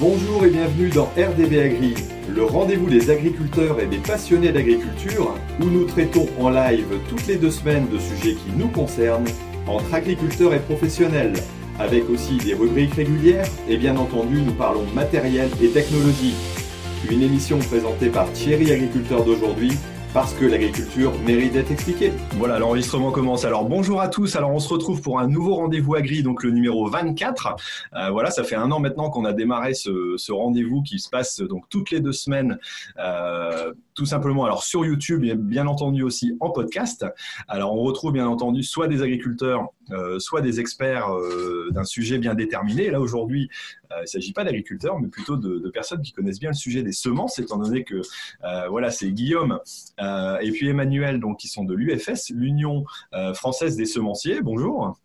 Bonjour et bienvenue dans RDB Agri, le rendez-vous des agriculteurs et des passionnés d'agriculture, où nous traitons en live toutes les deux semaines de sujets qui nous concernent, entre agriculteurs et professionnels, avec aussi des rubriques régulières, et bien entendu nous parlons matériel et technologie. Une émission présentée par Thierry Agriculteur d'aujourd'hui, parce que l'agriculture mérite d'être expliquée. Voilà, l'enregistrement commence. Alors bonjour à tous. Alors on se retrouve pour un nouveau rendez-vous agri, donc le numéro 24. Euh, voilà, ça fait un an maintenant qu'on a démarré ce, rendez-vous qui se passe donc toutes les deux semaines. Euh, tout simplement alors sur YouTube et bien entendu aussi en podcast. Alors on retrouve bien entendu soit des agriculteurs, euh, soit des experts euh, d'un sujet bien déterminé. Là aujourd'hui, euh, il ne s'agit pas d'agriculteurs, mais plutôt de, de, personnes qui connaissent bien le sujet des semences, étant donné que voilà c'est Guillaume et puis Emmanuel donc qui sont de l'UFS, l'Union française des semenciers. Bonjour.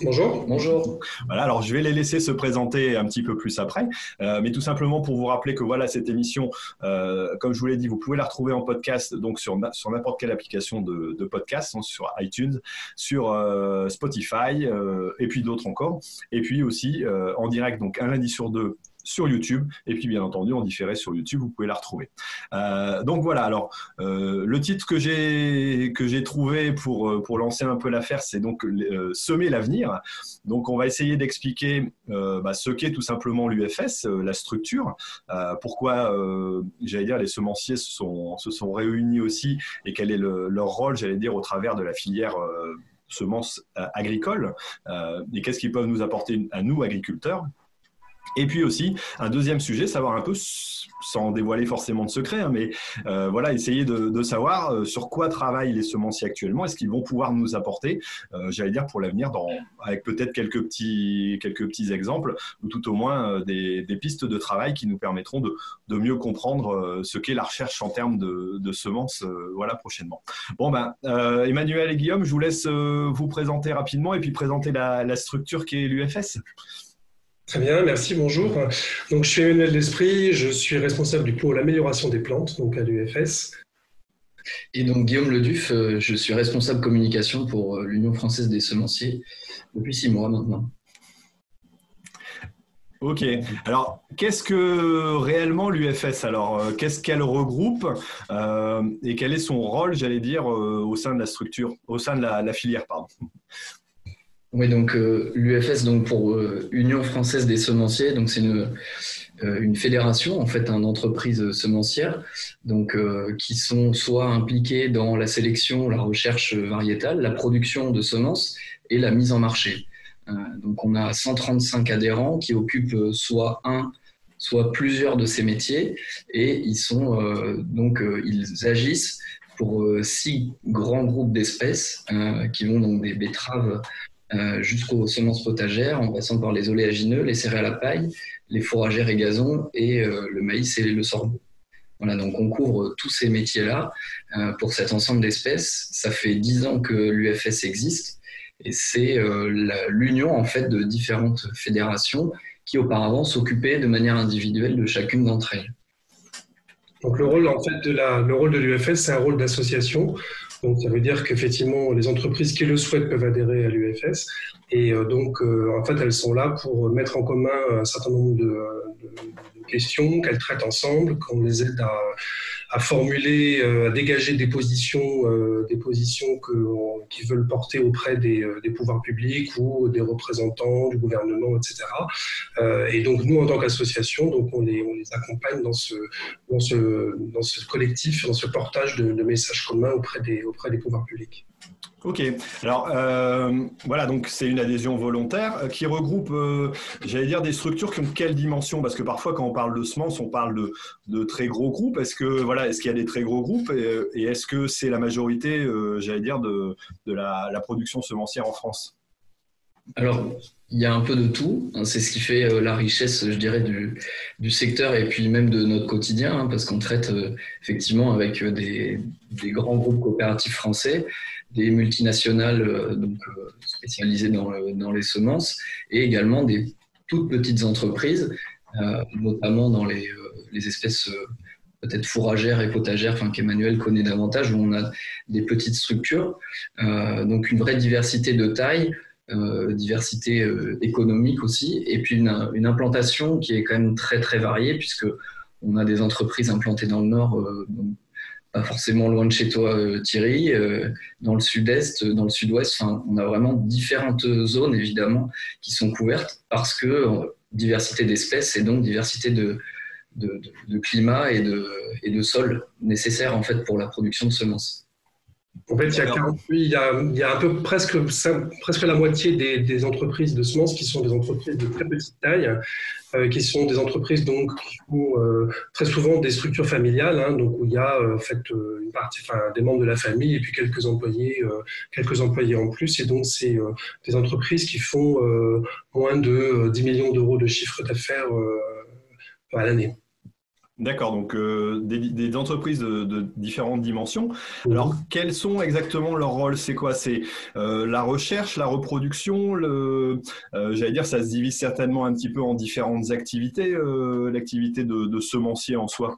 Bonjour. Bonjour. Voilà, alors je vais les laisser se présenter un petit peu plus après, euh, mais tout simplement pour vous rappeler que voilà cette émission, euh, comme je vous l'ai dit, vous pouvez la retrouver en podcast, donc sur sur n'importe quelle application de, de podcast, hein, sur iTunes, sur euh, Spotify euh, et puis d'autres encore, et puis aussi euh, en direct, donc un lundi sur deux sur YouTube. Et puis, bien entendu, en différé sur YouTube, vous pouvez la retrouver. Euh, donc voilà, alors, euh, le titre que j'ai, trouvé pour, euh, pour lancer un peu l'affaire, c'est donc Semer l'avenir. Donc, on va essayer d'expliquer bah, ce qu'est tout simplement l'UFS, la structure, pourquoi, j'allais dire, les semenciers se sont, se sont réunis aussi et quel est le, leur rôle, j'allais dire, au travers de la filière semences agricoles et qu'est-ce qu'ils peuvent nous apporter à nous, agriculteurs. Et puis aussi, un deuxième sujet, savoir un peu, sans dévoiler forcément de secret, hein, mais euh, voilà, essayer de, de savoir euh, sur quoi travaillent les semenciers actuellement, est-ce qu'ils vont pouvoir nous apporter, euh, j'allais dire pour l'avenir, avec peut-être quelques petits, quelques petits exemples, ou tout au moins euh, des, des, pistes de travail qui nous permettront de, de mieux comprendre euh, ce qu'est la recherche en termes de, de semences, euh, voilà, prochainement. Bon, ben, Emmanuel et Guillaume, je vous laisse vous présenter rapidement et puis présenter la, la structure qui est l'UFS. Très bien, merci, bonjour. Donc, je suis Emmanuel Desprit, je suis responsable du pôle amélioration des plantes, donc à l'UFS. Et donc, Guillaume Leduf, euh, je suis responsable communication pour euh, l'Union française des semenciers depuis six mois maintenant. Ok. Alors, qu'est-ce que réellement l'UFS Alors, euh, qu'est-ce qu'elle regroupe euh, et quel est son rôle, j'allais dire, au sein de la structure, au sein de la, la filière, pardon oui, donc euh, l'UFS, donc pour euh, Union française des semenciers, donc c'est une, euh, fédération en fait, d'entreprises semencières, donc qui sont soit impliquées dans la sélection, la recherche variétale, la production de semences et la mise en marché. donc on a 135 adhérents qui occupent soit un soit plusieurs de ces métiers et ils sont donc ils agissent pour six grands groupes d'espèces qui vont donc des betteraves jusqu'aux semences potagères, en passant par les oléagineux, les céréales à paille, les fourragères et gazons, et euh, le maïs et le sorgho. Voilà, donc on couvre tous ces métiers-là euh, pour cet ensemble d'espèces. Ça fait dix ans que l'UFS existe, et c'est l'union en fait de différentes fédérations qui auparavant s'occupaient de manière individuelle de chacune d'entre elles. Donc le rôle en fait le rôle de l'UFS, c'est un rôle d'association donc ça veut dire qu'effectivement, les entreprises qui le souhaitent peuvent adhérer à l'UFS. Et euh, donc, euh, en fait, elles sont là pour mettre en commun un certain nombre de, questions qu'elles traitent ensemble, qu'on les aide à, formuler, euh, à dégager des positions, des positions que, qui veulent porter auprès des, pouvoirs publics ou des représentants du gouvernement, etc. Et donc nous, en tant qu'association, on les, accompagne dans ce, collectif, dans ce portage de, messages communs auprès des pouvoirs publics. Ok, alors euh, voilà, donc c'est une adhésion volontaire euh, qui regroupe, euh, j'allais dire, des structures qui ont quelle dimension? Parce que parfois, quand on parle de semences, on parle de, très gros groupes. Est-ce que voilà, est-ce qu'il y a des très gros groupes? Et, est-ce que c'est la majorité, j'allais dire, de, la, production semencière en France? Alors, il y a un peu de tout. C'est ce qui fait la richesse, je dirais, du, secteur et puis même de notre quotidien, hein, parce qu'on traite effectivement avec des grands groupes coopératifs français des multinationales euh, donc, euh, spécialisées dans, dans, les semences et également des toutes petites entreprises, euh, notamment dans les, les espèces peut-être fourragères et potagères, qu'Emmanuel connaît davantage, où on a des petites structures, donc une vraie diversité de taille, diversité économique aussi, et puis une, une, implantation qui est quand même très très variée, puisque on a des entreprises implantées dans le nord, pas forcément loin de chez toi, Thierry, dans le sud-est, dans le sud-ouest. On a vraiment différentes zones, évidemment, qui sont couvertes parce que diversité d'espèces et donc diversité de, de, climat et de, et de sol nécessaires en fait, pour la production de semences. En fait, il y a, il y a, il y a un peu presque, presque la moitié des, des, entreprises de semences qui sont des entreprises de très petite taille, euh, qui sont des entreprises donc qui font euh, très souvent des structures familiales, hein, donc où il y a euh, en fait une partie, enfin, des membres de la famille et puis quelques employés, quelques employés en plus. Et donc c'est des entreprises qui font moins de 10 millions d'euros de chiffre d'affaires à l'année. D'accord, donc euh, des, entreprises de, différentes dimensions. Alors, quels sont exactement leurs rôles? C'est quoi? C'est euh, la recherche, la reproduction le, euh, J'allais dire, ça se divise certainement un petit peu en différentes activités, l'activité de, semencier en soi?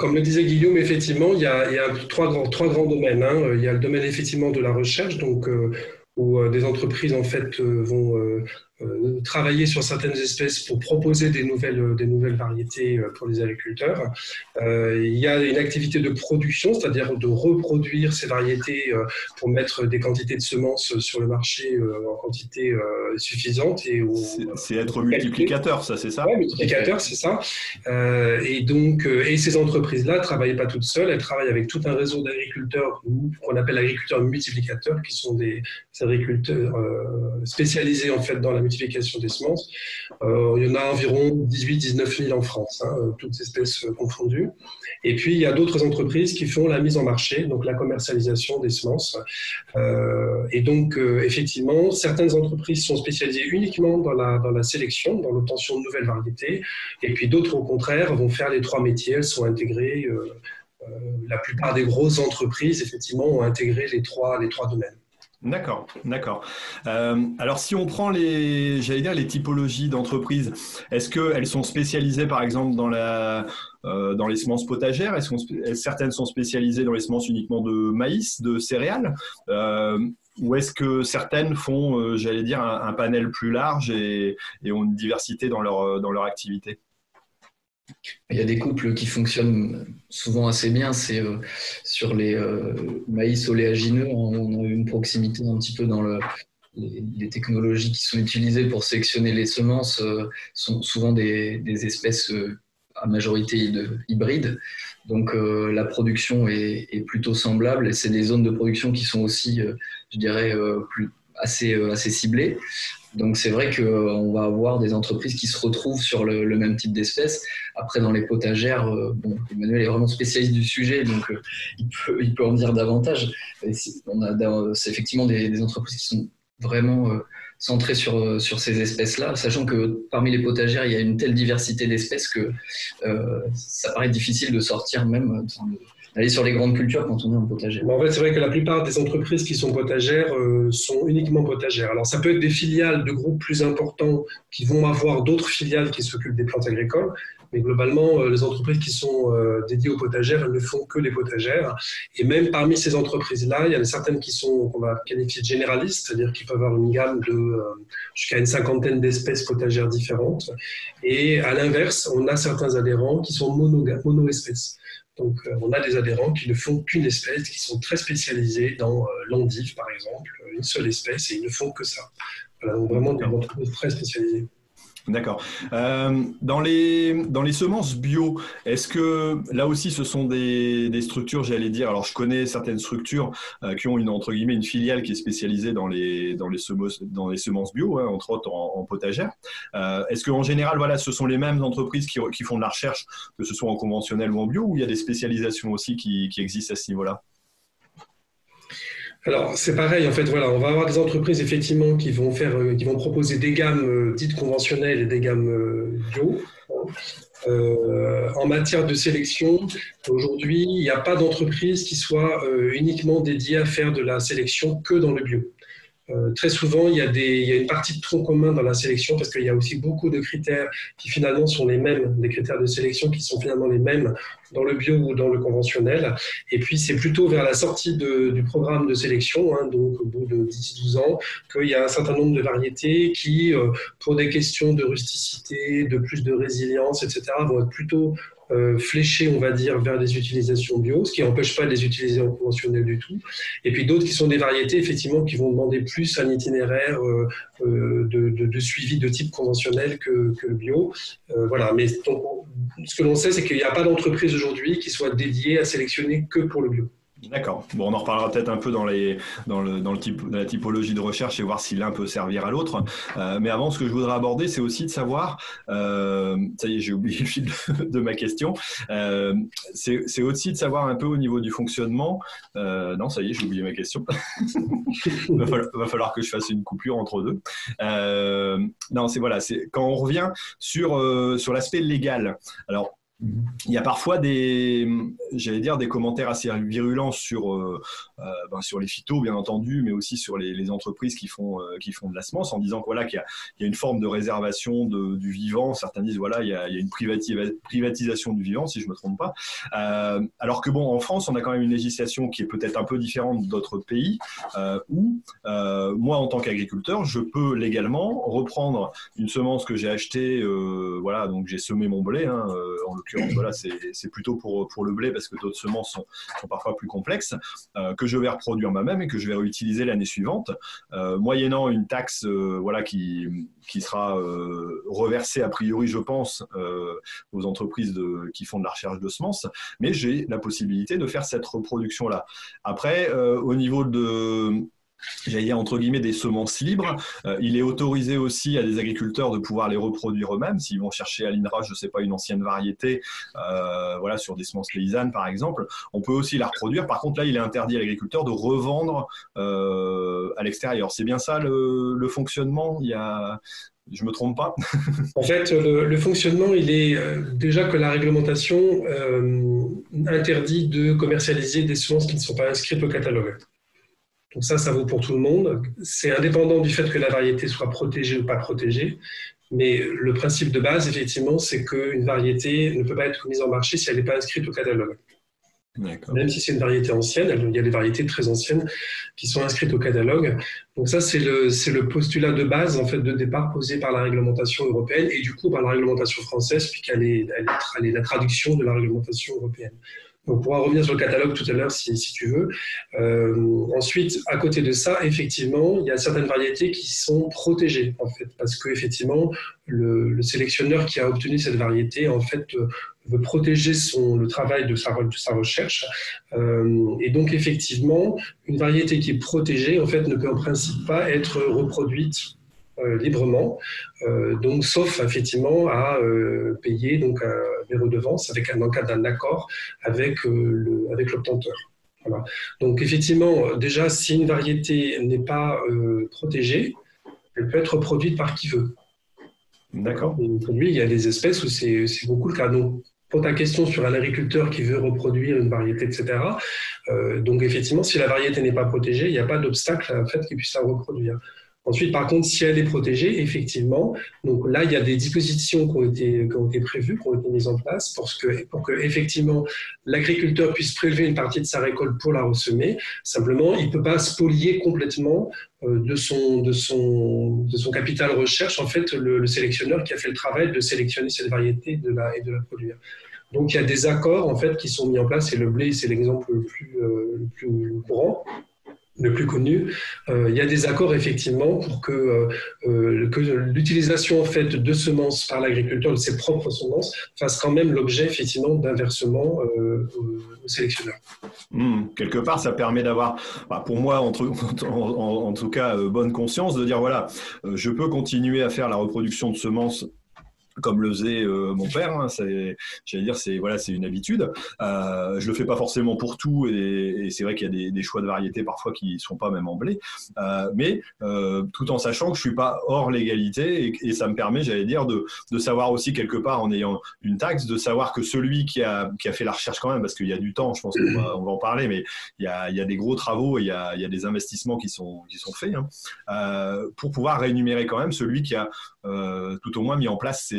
Comme le disait Guillaume, effectivement, il y a, trois, grands, trois grands domaines. Hein. Il y a le domaine effectivement de la recherche, donc où des entreprises en fait vont euh, travailler sur certaines espèces pour proposer des nouvelles, euh, des nouvelles variétés euh, pour les agriculteurs. il y a une activité de production, c'est-à-dire de reproduire ces variétés pour mettre des quantités de semences sur le marché en quantité suffisante. Et c'est être multiplicateur, ça, c'est ça? Oui, multiplicateur, c'est ça. et donc, et ces entreprises-là ne travaillent pas toutes seules, elles travaillent avec tout un réseau d'agriculteurs qu'on appelle agriculteurs multiplicateurs, qui sont des, des agriculteurs spécialisés en fait dans la multiplication des semences. Euh, il y en a environ 18-19 000 en France, hein, euh, toutes espèces euh, confondues. Et puis, il y a d'autres entreprises qui font la mise en marché, donc la commercialisation des semences. et donc, effectivement, certaines entreprises sont spécialisées uniquement dans la, dans la sélection, dans l'obtention de nouvelles variétés. Et puis d'autres, au contraire, vont faire les trois métiers. Elles sont intégrées. la plupart des grosses entreprises, effectivement, ont intégré les trois, les trois domaines. D'accord, d'accord. Euh, alors si on prend les, j'allais dire les typologies d'entreprises, est-ce qu'elles sont spécialisées par exemple dans la, euh, dans les semences potagères? Est-ce que certaines sont spécialisées dans les semences uniquement de maïs, de céréales euh, Ou est-ce que certaines font, j'allais dire, un, panel plus large et, et, ont une diversité dans leur, dans leur activité? Il y a des couples qui fonctionnent souvent assez bien, c'est euh, sur les euh, maïs oléagineux, on a une proximité un petit peu dans le, les, technologies qui sont utilisées pour sélectionner les semences euh, sont souvent des, espèces à majorité hybrides. Donc la production est, plutôt semblable c'est des zones de production qui sont aussi, je dirais, assez, assez ciblées. Donc c'est vrai qu'on va avoir des entreprises qui se retrouvent sur le, même type d'espèces. Après, dans les potagères, euh, bon, Emmanuel est vraiment spécialiste du sujet, donc euh, il, peut, en dire davantage. C'est effectivement des, entreprises qui sont vraiment euh, centrées sur, sur ces espèces-là, sachant que parmi les potagères, il y a une telle diversité d'espèces que ça paraît difficile de sortir même sur les grandes cultures quand on est en potager. En fait, c'est vrai que la plupart des entreprises qui sont potagères euh, sont uniquement potagères. Alors, ça peut être des filiales de groupes plus importants qui vont avoir d'autres filiales qui s'occupent des plantes agricoles, mais globalement, euh, les entreprises qui sont euh, dédiées aux potagères, elles ne font que les potagères. Et même parmi ces entreprises-là, il y en a certaines qui sont, qu'on va qualifier de généralistes, c'est-à-dire qui peuvent avoir une gamme de jusqu'à une cinquantaine d'espèces potagères différentes. Et à l'inverse, on a certains adhérents qui sont mono-espèces. Donc, euh, on a des adhérents qui ne font qu'une espèce, qui sont très spécialisés dans euh, l'endive, par exemple, une seule espèce, et ils ne font que ça. Voilà, donc vraiment des entreprises très spécialisées. D'accord. Euh, dans, les, dans les semences bio, est-ce que là aussi ce sont des, des structures, j'allais dire, alors je connais certaines structures euh, qui ont une, entre guillemets, une filiale qui est spécialisée dans les, dans les, semences, dans les semences bio, hein, entre autres en, potagère. Euh, est-ce qu'en général, voilà, ce sont les mêmes entreprises qui, font de la recherche, que ce soit en conventionnel ou en bio, ou il y a des spécialisations aussi qui existent à ce niveau-là? Alors, c'est pareil, en fait, voilà, on va avoir des entreprises effectivement qui vont faire, euh, qui vont proposer des gammes euh, dites conventionnelles et des gammes euh, bio. en matière de sélection, aujourd'hui, il n'y a pas d'entreprise qui soit uniquement dédiée à faire de la sélection que dans le bio. Euh, très souvent, il y, a des, il y, a une partie de tronc commun dans la sélection parce qu'il y a aussi beaucoup de critères qui finalement sont les mêmes, des critères de sélection qui sont finalement les mêmes dans le bio ou dans le conventionnel. Et puis, c'est plutôt vers la sortie du programme de sélection, hein, donc au bout de 10-12 ans, qu'il y a un certain nombre de variétés qui, euh, pour des questions de rusticité, de plus de résilience, etc., vont être plutôt euh, fléchés, on va dire, vers des utilisations bio, ce qui n'empêche pas de les utiliser en conventionnel du tout. Et puis d'autres qui sont des variétés, effectivement, qui vont demander plus un itinéraire euh, euh, de, suivi de type conventionnel que, le bio. voilà. Mais ce que l'on sait, c'est qu'il n'y a pas d'entreprise aujourd'hui qui soit dédiée à sélectionner que pour le bio. D'accord. Bon, on en reparlera peut-être un peu dans, les, dans, le, dans le type, la typologie de recherche et voir si l'un peut servir à l'autre. Euh, mais avant, ce que je voudrais aborder, c'est aussi de savoir, euh, ça y est, j'ai oublié le fil de, ma question, euh, c'est aussi de savoir un peu au niveau du fonctionnement. non, ça y est, j'ai oublié ma question. Il va falloir, que je fasse une coupure entre deux. non, c'est voilà, c'est quand on revient sur, sur l'aspect légal. Alors, il y a parfois des, j'allais dire, des commentaires assez virulents sur, euh, euh, ben, sur les phytos, bien entendu, mais aussi sur les, entreprises qui font, euh, qui font de la semence, en disant qu'il voilà, qu'il y, a une forme de réservation du vivant. Certains disent voilà, il y a, une privatisation du vivant, si je me trompe pas. alors que bon, en France, on a quand même une législation qui est peut-être un peu différente d'autres pays, où moi, en tant qu'agriculteur, je peux légalement reprendre une semence que j'ai achetée, voilà, donc j'ai semé mon blé, hein, en voilà, c'est plutôt pour, pour le blé parce que d'autres semences sont, parfois plus complexes, euh, que je vais reproduire moi-même et que je vais réutiliser l'année suivante, euh, moyennant une taxe euh, voilà, qui, qui sera reversée a priori, je pense, aux entreprises qui font de la recherche de semences, mais j'ai la possibilité de faire cette reproduction-là. Après, au niveau de j'allais dire entre guillemets des semences libres. Euh, il est autorisé aussi à des agriculteurs de pouvoir les reproduire eux-mêmes s'ils vont chercher à l'INRA, je ne sais pas, une ancienne variété, euh, voilà, sur des semences paysannes par exemple. On peut aussi la reproduire. Par contre, là, il est interdit à l'agriculteur de revendre euh, à l'extérieur. C'est bien ça le, fonctionnement? Il y a me trompe pas? En fait, le, fonctionnement, il est déjà que la réglementation interdit de commercialiser des semences qui ne sont pas inscrites au catalogue. Donc ça, ça vaut pour tout le monde. C'est indépendant du fait que la variété soit protégée ou pas protégée. Mais le principe de base, effectivement, c'est qu'une variété ne peut pas être mise en marché si elle n'est pas inscrite au catalogue. Même si c'est une variété ancienne, il y a des variétés très anciennes qui sont inscrites au catalogue. Donc ça, c'est le, le, postulat de base, en fait, de départ posé par la réglementation européenne et du coup par la réglementation française, puisqu'elle est, elle est la traduction de la réglementation européenne. On pourra revenir sur le catalogue tout à l'heure si, tu veux. Euh, ensuite, à côté de ça, effectivement, il y a certaines variétés qui sont protégées, en fait, parce que effectivement, le, sélectionneur qui a obtenu cette variété, en fait, euh, veut protéger son, le travail de sa, recherche. Euh, et donc, effectivement, une variété qui est protégée, en fait, ne peut en principe pas être reproduite librement, donc sauf effectivement à payer donc des redevances avec cadre d'un accord avec le avec l'obtenteur. Voilà. Donc effectivement, déjà si une variété n'est pas protégée, elle peut être reproduite par qui veut. D'accord. Aujourd'hui, il y a des espèces où c'est beaucoup le cas. Donc, pour ta question sur un agriculteur qui veut reproduire une variété, etc. donc effectivement, si la variété n'est pas protégée, il n'y a pas d'obstacle à fait qu'il puisse la reproduire. Ensuite, par contre, si elle est protégée, effectivement, donc là, il y a des dispositions qui ont été, qui ont été prévues, qui ont été mises en place pour que, pour que effectivement, l'agriculteur puisse prélever une partie de sa récolte pour la ressemer. Simplement, il ne peut pas spolier complètement euh, de son, de, son, de son capital recherche, en fait, le, sélectionneur qui a fait le travail de sélectionner cette variété et de la produire. Donc, il y a des accords, en fait, qui sont mis en place, et le blé, c'est l'exemple le plus, euh, le plus courant le plus connu, euh, il y a des accords effectivement pour que, euh, euh, que l'utilisation en fait de semences par l'agriculteur, de ses propres semences, fasse quand même l'objet effectivement d'un versement au sélectionneur. Hmm, quelque part, ça permet d'avoir, bah, pour moi, en, tout cas, bonne conscience de dire voilà, je peux continuer à faire la reproduction de semences comme le faisait euh, mon père. Hein, j'allais dire, c'est voilà, c'est une habitude. Euh, je le fais pas forcément pour tout, et, c'est vrai qu'il y a des, choix de variétés parfois qui sont pas même en blé, euh, mais euh, tout en sachant que je suis pas hors légalité, et, ça me permet, j'allais dire, de, de, savoir aussi quelque part en ayant une taxe, de savoir que celui qui a, qui a fait la recherche quand même, parce qu'il y a du temps, je pense qu'on va, en parler, mais il y a, il y a des gros travaux, il y a, il y a des investissements qui sont, qui sont faits hein, pour pouvoir rémunérer quand même celui qui a tout au moins mis en place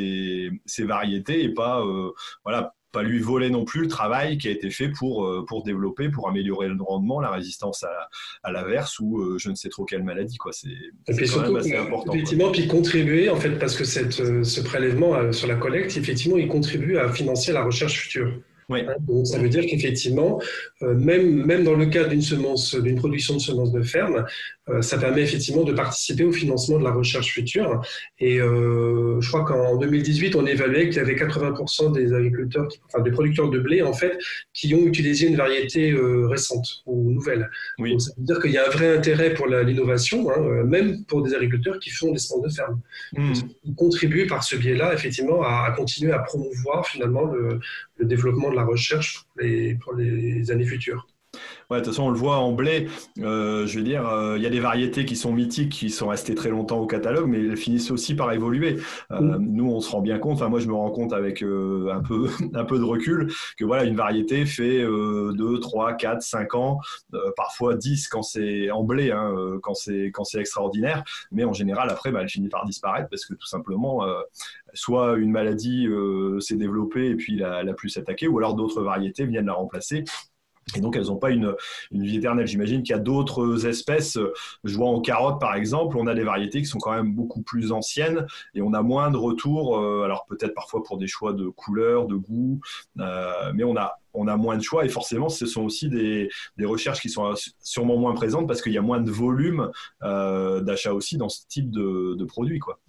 ces, variétés et pas, euh, voilà, pas lui voler non plus le travail qui a été fait pour, euh, pour développer, pour améliorer le rendement, la résistance à, à l'averse ou euh, je ne sais trop quelle maladie. Quoi. C'est, quand même assez important. Effectivement, puis contribuer, en fait, parce que cette, ce prélèvement sur la collecte, effectivement, il contribue à financer la recherche future. Oui. Donc, ça veut dire qu'effectivement, même, même dans le cas d'une semence, d'une production de semences de ferme, euh, ça permet effectivement de participer au financement de la recherche future. Et euh, je crois qu'en 2018, on évaluait qu'il y avait 80% des agriculteurs, enfin des producteurs de blé en fait, qui ont utilisé une variété euh, récente ou nouvelle. Donc ça veut dire qu'il y a un vrai intérêt pour l'innovation, hein, même pour des agriculteurs qui font des stands de ferme. Hmm. Ils contribuent par ce biais-là effectivement à, continuer à promouvoir finalement le, développement de la recherche pour les années futures. Ouais, de toute façon, on le voit en blé. Euh, je veux dire, euh, il y a des variétés qui sont mythiques, qui sont restées très longtemps au catalogue, mais elles finissent aussi par évoluer. Euh. Nous, on se rend bien compte. Enfin, moi, je me rends compte avec un peu un peu de recul que voilà, une variété fait 2, 3, 4, 5 ans, parfois 10 quand c'est en blé, hein, quand c'est quand c'est extraordinaire. Mais en général, après, bah, elle finit par disparaître parce que tout simplement, soit une maladie s'est développée et puis la, la plus attaquée, ou alors d'autres variétés viennent la remplacer et donc, elles n'ont pas une, vie éternelle. J'imagine qu'il y a d'autres espèces. Je vois en carottes, par exemple, on a des variétés qui sont quand même beaucoup plus anciennes et on a moins de retours. Euh, alors, peut-être parfois pour des choix de couleur, de goût, euh, mais on a, on a moins de choix et forcément, ce sont aussi des, recherches qui sont sûrement moins présentes parce qu'il y a moins de volume euh, d'achat aussi dans ce type de, de produits. Quoi.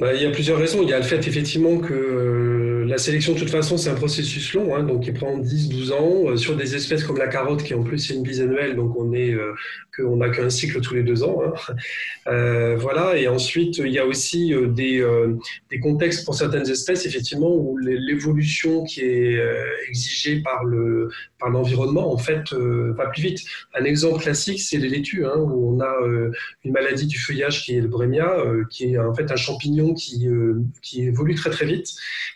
Bah, il y a plusieurs raisons. Il y a le fait effectivement que euh, la sélection, de toute façon, c'est un processus long, hein, donc qui prend 10-12 ans. Euh, sur des espèces comme la carotte, qui en plus est une bisannuelle, donc on euh, qu'on n'a qu'un cycle tous les deux ans. Hein. voilà. Et ensuite, il y a aussi des, des, contextes pour certaines espèces, effectivement, où l'évolution qui est exigée par le par l'environnement, en fait, va plus vite. Un exemple classique, c'est les laitues, hein, où on a une maladie du feuillage qui est le brémia, qui est en fait un champignon qui, euh, qui évolue très très vite.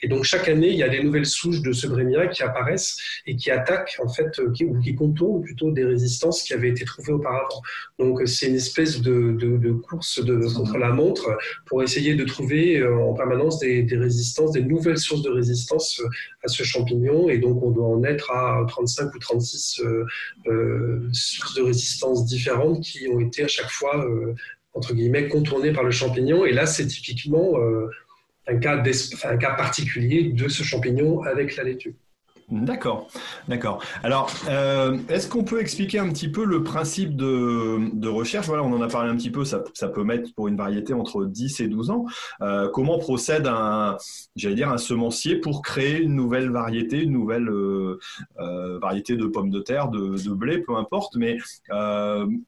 Et donc chaque année, il y a des nouvelles souches de ce brémia qui apparaissent et qui attaquent en fait, euh, qui, ou qui contournent plutôt des résistances qui avaient été trouvées auparavant. Donc c'est une espèce de, de, course de, contre la montre pour essayer de trouver euh, en permanence des, résistances, des nouvelles sources de résistance à ce champignon. Et donc on doit en être à 35 ou 36 sources de résistance différentes qui ont été à chaque fois entre guillemets, contourné par le champignon. Et là, c'est typiquement euh, un, cas un cas particulier de ce champignon avec la laitue. D'accord, d'accord. Alors, euh, est-ce qu'on peut expliquer un petit peu le principe de, recherche? Voilà, on en a parlé un petit peu, ça, peut mettre pour une variété entre 10 et 12 ans. Euh, comment procède un, j'allais dire, un semencier pour créer une nouvelle variété, une nouvelle euh, variété de pommes de terre, de, blé, peu importe, mais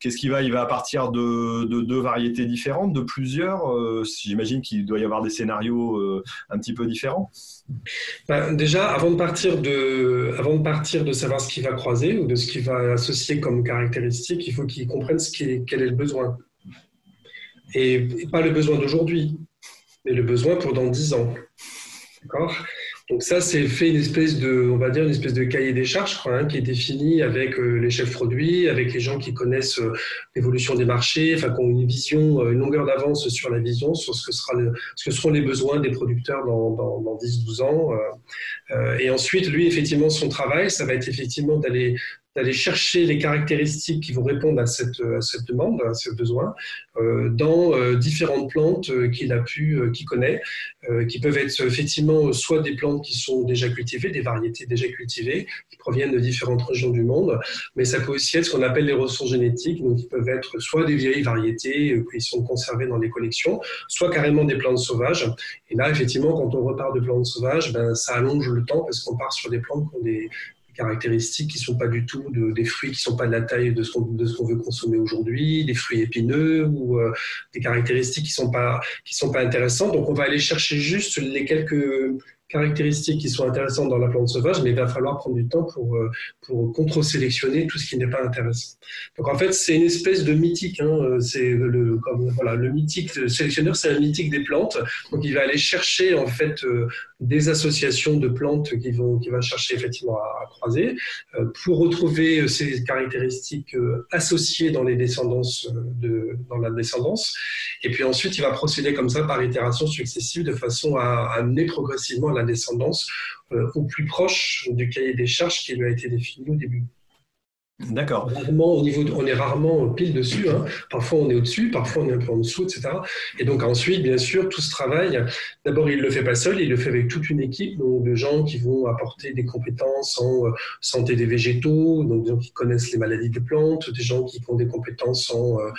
qu'est-ce qu'il va Il va partir de, deux variétés différentes, de plusieurs J'imagine qu'il doit y avoir des scénarios un petit peu différents? Ben, déjà, avant de partir de, avant de partir de savoir ce qu'il va croiser ou de ce qu'il va associer comme caractéristique, il faut qu'il comprenne ce qui est, quel est le besoin. Et, et pas le besoin d'aujourd'hui, mais le besoin pour dans 10 ans. D'accord? Donc ça, c'est fait une espèce de, on va dire, une espèce de cahier des charges hein, qui est défini avec euh, les chefs produits, avec les gens qui connaissent euh, l'évolution des marchés, enfin qui ont une vision, euh, une longueur d'avance sur la vision, sur ce que, sera le, ce que seront les besoins des producteurs dans, dans, dans 10-12 ans. et ensuite, lui, effectivement, son travail, ça va être effectivement d'aller d'aller chercher les caractéristiques qui vont répondre à cette, demande, à ce besoin, euh, dans euh, différentes plantes euh, qu'il a pu, qu'il connaît, qui peuvent être effectivement soit des plantes qui sont déjà cultivées, des variétés déjà cultivées, qui proviennent de différentes régions du monde, mais ça peut aussi être ce qu'on appelle les ressources génétiques, donc qui peuvent être soit des vieilles variétés qui sont conservées dans les collections, soit carrément des plantes sauvages. Et là, effectivement, quand on repart de plantes sauvages, ben, ça allonge le temps parce qu'on part sur des plantes qui ont des, caractéristiques qui ne sont pas du tout de, des fruits qui ne sont pas de la taille de ce qu'on veut consommer aujourd'hui, des fruits épineux ou euh, des caractéristiques qui ne sont, pas, sont pas intéressantes. Donc on va aller chercher juste les quelques caractéristiques qui sont intéressantes dans la plante sauvage, mais il va falloir prendre du temps pour, euh, pour contre-sélectionner tout ce qui n'est pas intéressant. Donc en fait, c'est une espèce de mythique. Hein, c'est le, voilà, le mythique le sélectionneur, c'est un mythique des plantes. Donc il va aller chercher en fait euh, des associations de plantes qui vont, va chercher effectivement à, croiser euh, pour retrouver ces caractéristiques associées dans la descendance. Et puis ensuite, il va procéder comme ça par itération successive de façon à amener progressivement la descendance au plus proche du cahier des charges qui lui a été défini au début. D'accord. au niveau on est rarement pile dessus. Hein. Parfois on est au-dessus, parfois on est un peu en dessous, etc. Et donc ensuite, bien sûr, tout ce travail, d'abord il le fait pas seul, il le fait avec toute une équipe de gens qui vont apporter des compétences en euh, santé des végétaux, donc des gens qui connaissent les maladies des plantes, des gens qui ont des compétences en euh,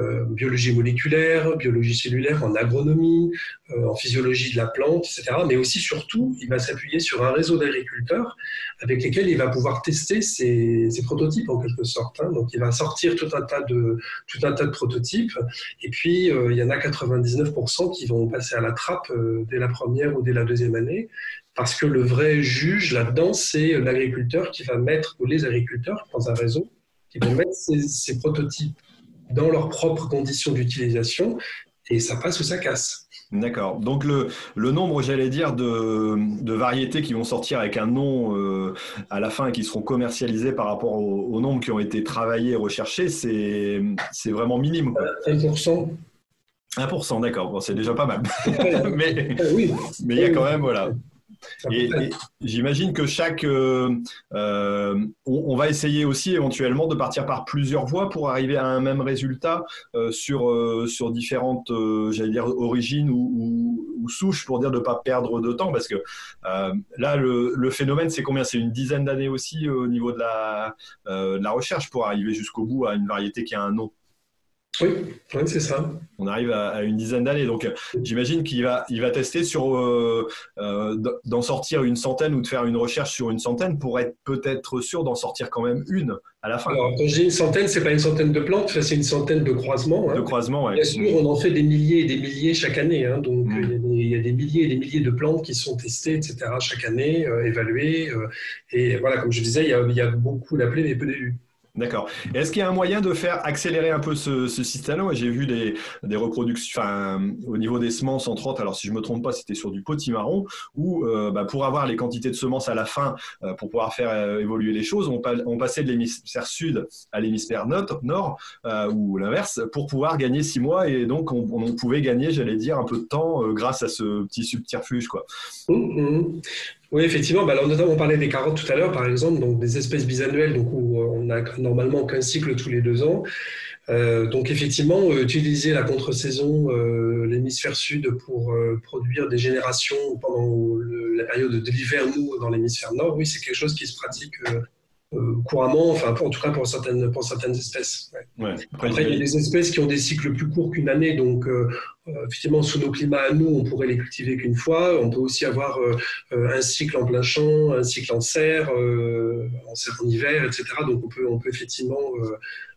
euh, biologie moléculaire, biologie cellulaire, en agronomie, en physiologie de la plante, etc. Mais aussi surtout, il va s'appuyer sur un réseau d'agriculteurs avec lesquels il va pouvoir tester ses, ses prototypes en quelque sorte. Hein. Donc il va sortir tout un tas de, tout un tas de prototypes et puis euh, il y en a 99% qui vont passer à la trappe euh, dès la première ou dès la deuxième année parce que le vrai juge là-dedans, c'est l'agriculteur qui va mettre, ou les agriculteurs dans un réseau, qui vont mettre ces prototypes dans leurs propres conditions d'utilisation et ça passe ou ça casse. D'accord. Donc le, le nombre, j'allais dire, de, de, variétés qui vont sortir avec un nom euh, à la fin et qui seront commercialisées par rapport au, nombre qui ont été travaillés et recherchés, c'est, c'est vraiment minime. Quoi. 1%. 1%, d'accord. Bon, c'est déjà pas mal. mais, oui. mais il y a quand même, voilà. Et, j'imagine que chaque, euh, euh, on, va essayer aussi éventuellement de partir par plusieurs voies pour arriver à un même résultat euh, sur sur différentes, j'allais dire origines ou, souches pour dire de ne pas perdre de temps. Parce que là le, le phénomène c'est combien? C'est une dizaine d'années aussi au niveau de la de la recherche pour arriver jusqu'au bout à une variété qui a un nom. Oui, c'est ça. On arrive à, une dizaine d'années. Donc, j'imagine qu'il va, il va tester sur euh, euh, d'en sortir une centaine ou de faire une recherche sur une centaine pour être peut-être sûr d'en sortir quand même une à la fin. Alors, quand j'ai une centaine, c'est pas une centaine de plantes, c'est une centaine de croisements. Hein. De croisements, oui. Bien sûr, on en fait des milliers et des milliers chaque année. Hein. donc, mm. il, y a des, milliers et des milliers de plantes qui sont testées, etc., chaque année, euh, évaluées. et voilà, comme je disais, il y a, il y a beaucoup d'appelés mais peu d'élus. D'accord. Est-ce qu'il y a un moyen de faire accélérer un peu ce, ce système J'ai vu des, reproductions, au niveau des semences, entre autres, alors si je me trompe pas, c'était sur du potimarron, où euh, bah, pour avoir les quantités de semences à la fin, euh, pour pouvoir faire euh, évoluer les choses, on, passait de l'hémisphère sud à l'hémisphère nord, ou l'inverse, pour pouvoir gagner six mois, et donc on, on pouvait gagner, j'allais dire, un peu de temps grâce à ce petit subterfuge. Quoi. Mmh, mmh. Oui, effectivement. Bah, on parlait des carottes tout à l'heure, par exemple, donc des espèces bisannuelles, donc où euh, on a normalement qu'un cycle tous les deux ans. Euh, donc, effectivement, euh, utiliser la contre-saison, l'hémisphère sud, pour produire des générations pendant la période de l'hiver, nous, dans l'hémisphère nord, oui, c'est quelque chose qui se pratique couramment, enfin en tout cas pour certaines, pour certaines espèces. Après, il y a des espèces qui ont des cycles plus courts qu'une année, donc euh, euh, effectivement sous nos climats à nous, on pourrait les cultiver qu'une fois. On peut aussi avoir un cycle en plein champ, un cycle en serre, en serre en hiver, etc. Donc on peut, on peut effectivement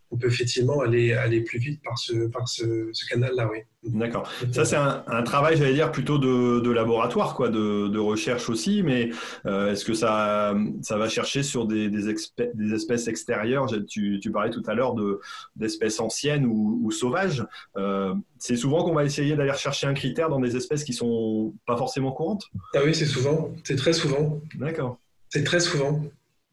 on peut effectivement aller, aller plus vite par ce, par ce, canal-là, oui. D'accord. Ça, c'est un, travail, j'allais dire, plutôt de, laboratoire, quoi, de, recherche aussi, mais euh, est-ce que ça, ça va chercher sur des, des, espèces extérieures? Tu, tu, parlais tout à l'heure d'espèces anciennes ou, sauvages. Euh, c'est souvent qu'on va essayer d'aller chercher un critère dans des espèces qui sont pas forcément courantes? Ah oui, c'est souvent. C'est très souvent. D'accord. C'est très souvent.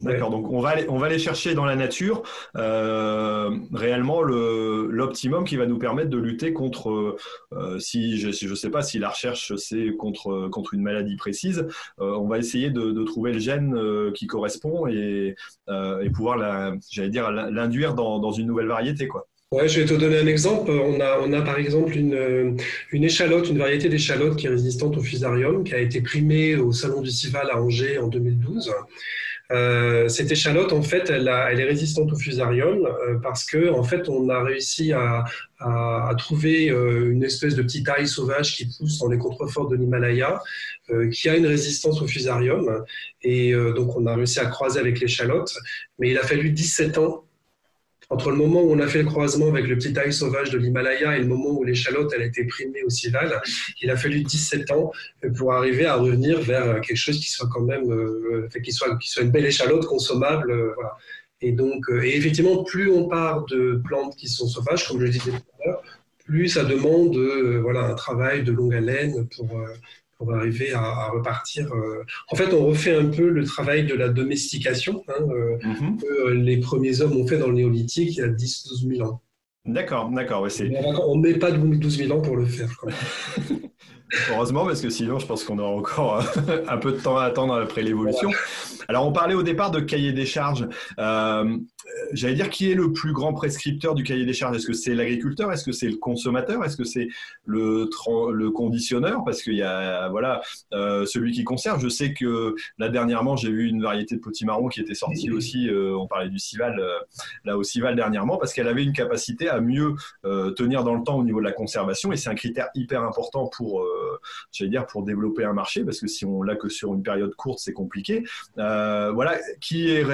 D'accord, donc on va, aller, on va aller chercher dans la nature euh, réellement l'optimum qui va nous permettre de lutter contre, euh, si je ne sais pas si la recherche c'est contre, contre une maladie précise, euh, on va essayer de, trouver le gène qui correspond et, et pouvoir, j'allais dire, l'induire dans, dans, une nouvelle variété. Quoi. Ouais, je vais te donner un exemple. On a, on a par exemple une, une échalote, une variété d'échalote qui est résistante au fusarium, qui a été primée au Salon du Cival à Angers en 2012. Euh, cette échalote, en fait, elle, est résistante au fusarium euh, parce que, en fait, on a réussi à, trouver euh, une espèce de petite taille sauvage qui pousse dans les contreforts de l'Himalaya, qui a une résistance au fusarium. Et donc, on a réussi à croiser avec l'échalote, mais il a fallu 17 ans entre le moment où on a fait le croisement avec le petit taille sauvage de l'Himalaya et le moment où l'échalote a été primée au Cival, il a fallu 17 ans pour arriver à revenir vers quelque chose qui soit quand même, euh, qui, soit, qui soit une belle échalote consommable. Euh. Et donc, euh, et effectivement, plus on part de plantes qui sont sauvages, comme je le disais tout à l'heure, plus ça demande voilà, un travail de longue haleine pour, pour arriver à, repartir. Euh. En fait, on refait un peu le travail de la domestication hein, euh, mhm. que euh, les premiers hommes ont fait dans le néolithique il y a 10-12 000 ans. D'accord, d'accord. on ne met pas 12 000 ans pour le faire. Heureusement, parce que sinon, je pense qu'on aura encore un peu de temps à attendre après l'évolution. Alors, on parlait au départ de cahier des charges. Euh, j'allais dire, qui est le plus grand prescripteur du cahier des charges? Est-ce que c'est l'agriculteur? Est-ce que c'est le consommateur? Est-ce que c'est le, le conditionneur? Parce qu'il y a voilà, euh, celui qui conserve. Je sais que là, dernièrement, j'ai vu une variété de potimarron qui était sortie aussi. Euh, on parlait du Cival, là au Cival dernièrement, parce qu'elle avait une capacité à mieux tenir dans le temps au niveau de la conservation. Et c'est un critère hyper important pour, j'allais dire, pour développer un marché, parce que si on l'a que sur une période courte, c'est compliqué. Euh, voilà, qui est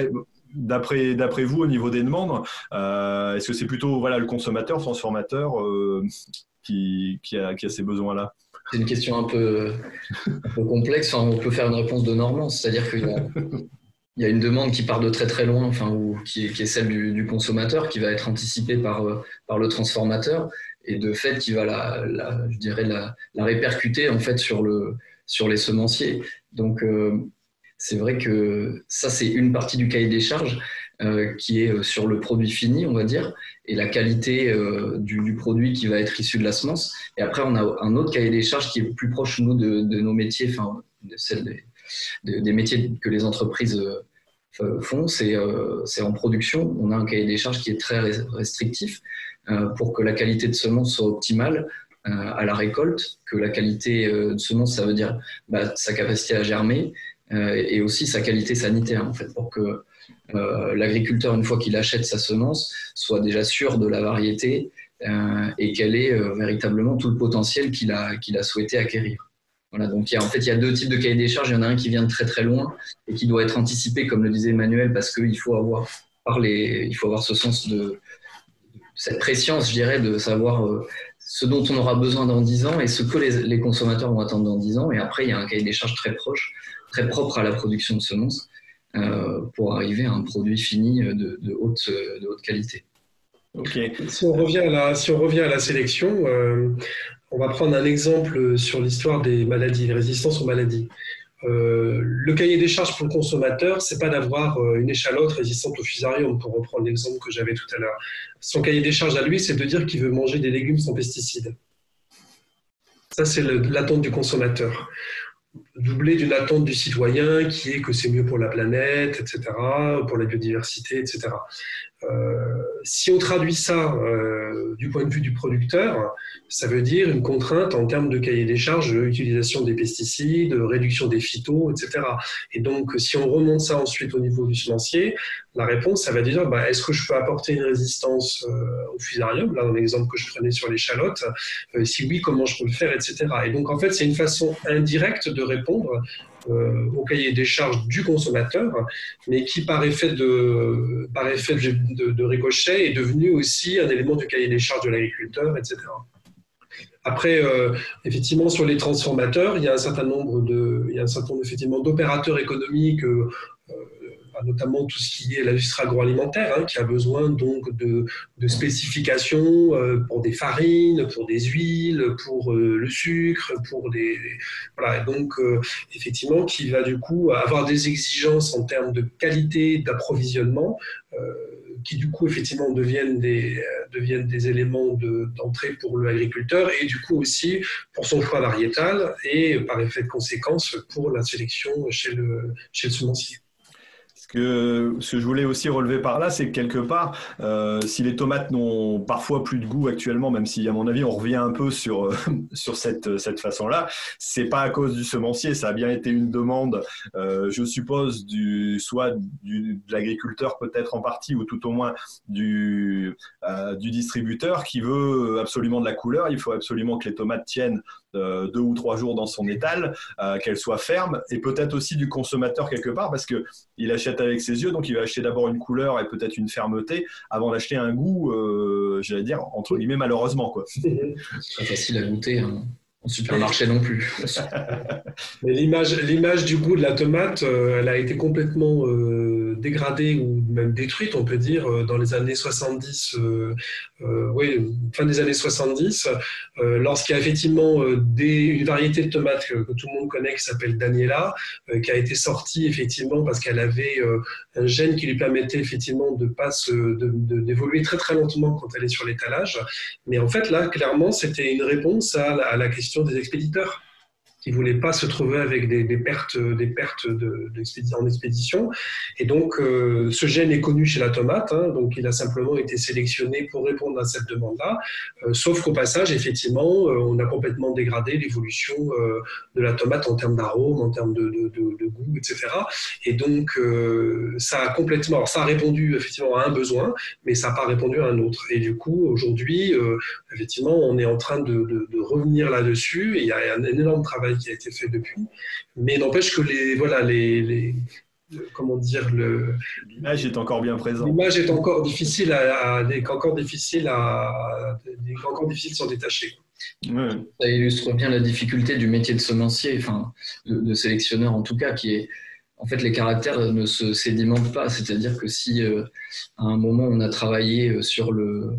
d'après d'après vous au niveau des demandes euh, Est-ce que c'est plutôt voilà le consommateur, transformateur euh, qui, qui, a, qui a ces besoins-là? C'est une question un peu, complexe. on peut faire une réponse de Normand, c'est-à-dire qu'il y y a une demande qui part de très très loin, enfin, ou qui est, celle du, consommateur, qui va être anticipée par, par le transformateur, et de fait qui va la, je dirais la, la, répercuter en fait sur le sur les semenciers. Donc c'est vrai que ça, c'est une partie du cahier des charges euh, qui est euh, sur le produit fini, on va dire, et la qualité euh, du, produit qui va être issu de la semence. Et après, on a un autre cahier des charges qui est plus proche, nous, de, nos métiers, enfin, de celle des, métiers que les entreprises font, c'est en production. On a un cahier des charges qui est très restrictif pour que la qualité de semence soit optimale à la récolte, que la qualité de semence, ça veut dire bah, sa capacité à germer, euh, et aussi sa qualité sanitaire, en fait, pour que euh, l'agriculteur, une fois qu'il achète sa semence, soit déjà sûr de la variété euh, et qu'elle ait véritablement tout le potentiel qu'il a, qu'il a souhaité acquérir. Voilà, donc y a, en fait, il y a deux types de cahiers des charges. Il y en a un qui vient de très très loin et qui doit être anticipé, comme le disait Emmanuel, parce qu'il faut faut avoir ce sens de, cette préscience, je dirais, de savoir ce dont on aura besoin dans 10 ans et ce que les, les, consommateurs vont attendre dans 10 ans. Et après, il y a un cahier des charges très proche très propre à la production de semences euh, pour arriver à un produit fini de, haute, de haute qualité. Si, on revient à la, si on revient à la sélection, euh, on va prendre un exemple sur l'histoire des maladies, les résistances aux maladies. Euh, le cahier des charges pour le consommateur, c'est pas d'avoir une échalote résistante au fusarium, pour reprendre l'exemple que j'avais tout à l'heure. Son cahier des charges à lui, c'est de dire qu'il veut manger des légumes sans pesticides. Ça, c'est l'attente du consommateur doublé d'une attente du citoyen qui est que c'est mieux pour la planète, etc., pour la biodiversité, etc. Euh, si on traduit ça euh, du point de vue du producteur, ça veut dire une contrainte en termes de cahier des charges, utilisation des pesticides, réduction des phytos, etc. Et donc, si on remonte ça ensuite au niveau du semencier, la réponse, ça va dire bah, est-ce que je peux apporter une résistance euh, au fusarium? Là, dans l'exemple que je prenais sur l'échalote, si oui, comment je peux le faire, etc. Et donc, en fait, c'est une façon indirecte de répondre euh, au cahier des charges du consommateur, mais qui par effet, de, par effet de, ricochet est devenu aussi un élément du cahier des charges de l'agriculteur, etc. Après, euh, effectivement, sur les transformateurs, il y a un certain nombre d'opérateurs économiques euh, notamment tout ce qui est l'industrie agroalimentaire, hein, qui a besoin donc de, spécifications euh, pour des farines, pour des huiles, pour euh, le sucre, pour des voilà, donc euh, effectivement qui va du coup avoir des exigences en termes de qualité d'approvisionnement. qui du coup effectivement deviennent des, deviennent des éléments d'entrée pour l'agriculteur et du coup aussi pour son choix variétal et par effet de conséquence pour la sélection chez le, chez le semencier que ce que je voulais aussi relever par là, c'est que quelque part, euh, si les tomates n'ont parfois plus de goût actuellement, même si à mon avis on revient un peu sur euh, sur cette cette façon-là, c'est pas à cause du semencier, ça a bien été une demande, euh, je suppose, du soit du, de l'agriculteur peut-être en partie, ou tout au moins du du distributeur qui veut absolument de la couleur. Il faut absolument que les tomates tiennent deux ou trois jours dans son étal, qu'elles soient fermes, et peut-être aussi du consommateur quelque part, parce que il achète avec ses yeux, donc il va acheter d'abord une couleur et peut-être une fermeté avant d'acheter un goût, euh, j'allais dire, entre guillemets, malheureusement. Quoi. Très facile à goûter. Hein. En supermarché non plus. Mais l'image, l'image du goût de la tomate, euh, elle a été complètement euh, dégradée ou même détruite, on peut dire, euh, dans les années 70, oui, fin des années 70, lorsqu'il y a effectivement une variété de tomates que, tout le monde connaît qui s'appelle Daniela, qui a été sortie effectivement parce qu'elle avait un gène qui lui permettait effectivement de pas d'évoluer très très lentement quand elle est sur l'étalage. Mais en fait là, clairement, c'était une réponse à la question des expéditeurs qui voulait pas se trouver avec des, pertes, en expédition. Et donc, euh, ce gène est connu chez la tomate, hein, donc il a simplement été sélectionné pour répondre à cette demande-là. Euh, sauf qu'au passage, effectivement, euh, on a complètement dégradé l'évolution de la tomate en termes d'arôme, en termes de, de, goût, etc. Et donc, ça a complètement, alors ça a répondu effectivement à un besoin, mais ça n'a pas répondu à un autre. Et du coup, aujourd'hui, effectivement, on est en train de, revenir là-dessus. Il y a un énorme travail qui a été fait depuis. Mais n'empêche que les, voilà, les, comment dire le l'image est encore bien présente. L'image est encore difficile à, encore difficile à encore difficile de s'en détacher. Ça illustre bien la difficulté du métier de semencier, enfin de, sélectionneur en tout cas, qui est en fait les caractères ne se sédimentent pas. C'est-à-dire que si euh, à un moment on a travaillé euh, sur le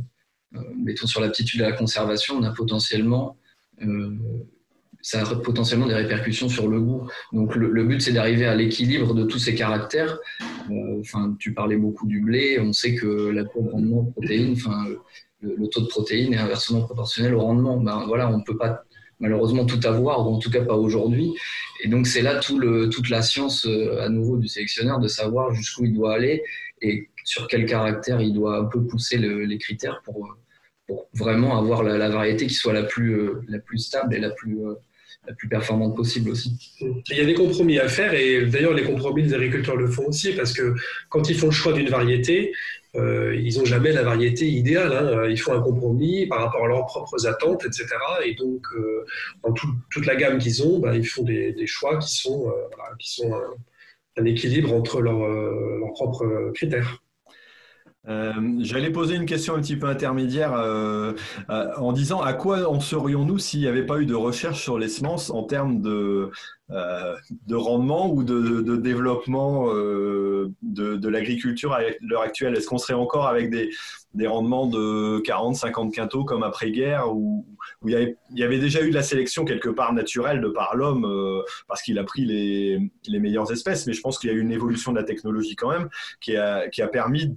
euh, mettons sur l'aptitude à la conservation, on a potentiellement ça a potentiellement des répercussions sur le goût. Donc le, but, c'est d'arriver à l'équilibre de tous ces caractères. Euh, enfin, tu parlais beaucoup du blé. On sait que la rendement de protéines, enfin, le, taux de protéines est inversement proportionnel au rendement. Ben voilà, on ne peut pas malheureusement tout avoir, ou en tout cas pas aujourd'hui. Et donc c'est là tout le, toute la science euh, à nouveau du sélectionneur de savoir jusqu'où il doit aller et sur quel caractère il doit un peu pousser les critères pour, pour vraiment avoir la, variété qui soit la plus, euh, la plus stable et la plus, la plus performante possible aussi. Il y a des compromis à faire et d'ailleurs les compromis les agriculteurs le font aussi parce que quand ils font le choix d'une variété, euh, ils n'ont jamais la variété idéale. Hein. Ils font un compromis par rapport à leurs propres attentes, etc. Et donc, euh, dans toute la gamme qu'ils ont, bah, ils font des, choix qui sont, euh, qui sont un, équilibre entre leurs propres critères. Euh, j'allais poser une question un petit peu intermédiaire euh, euh, en disant à quoi en serions-nous s'il n'y avait pas eu de recherche sur les semences en termes de, de rendement ou de, développement de, l'agriculture à l'heure actuelle? Est-ce qu'on serait encore avec des, des rendements de 40, 50 quintaux comme après-guerre où, il, y avait, déjà eu de la sélection quelque part naturelle de par l'homme parce qu'il a pris les, les meilleures espèces Mais je pense qu'il y a eu une évolution de la technologie quand même qui a, qui a permis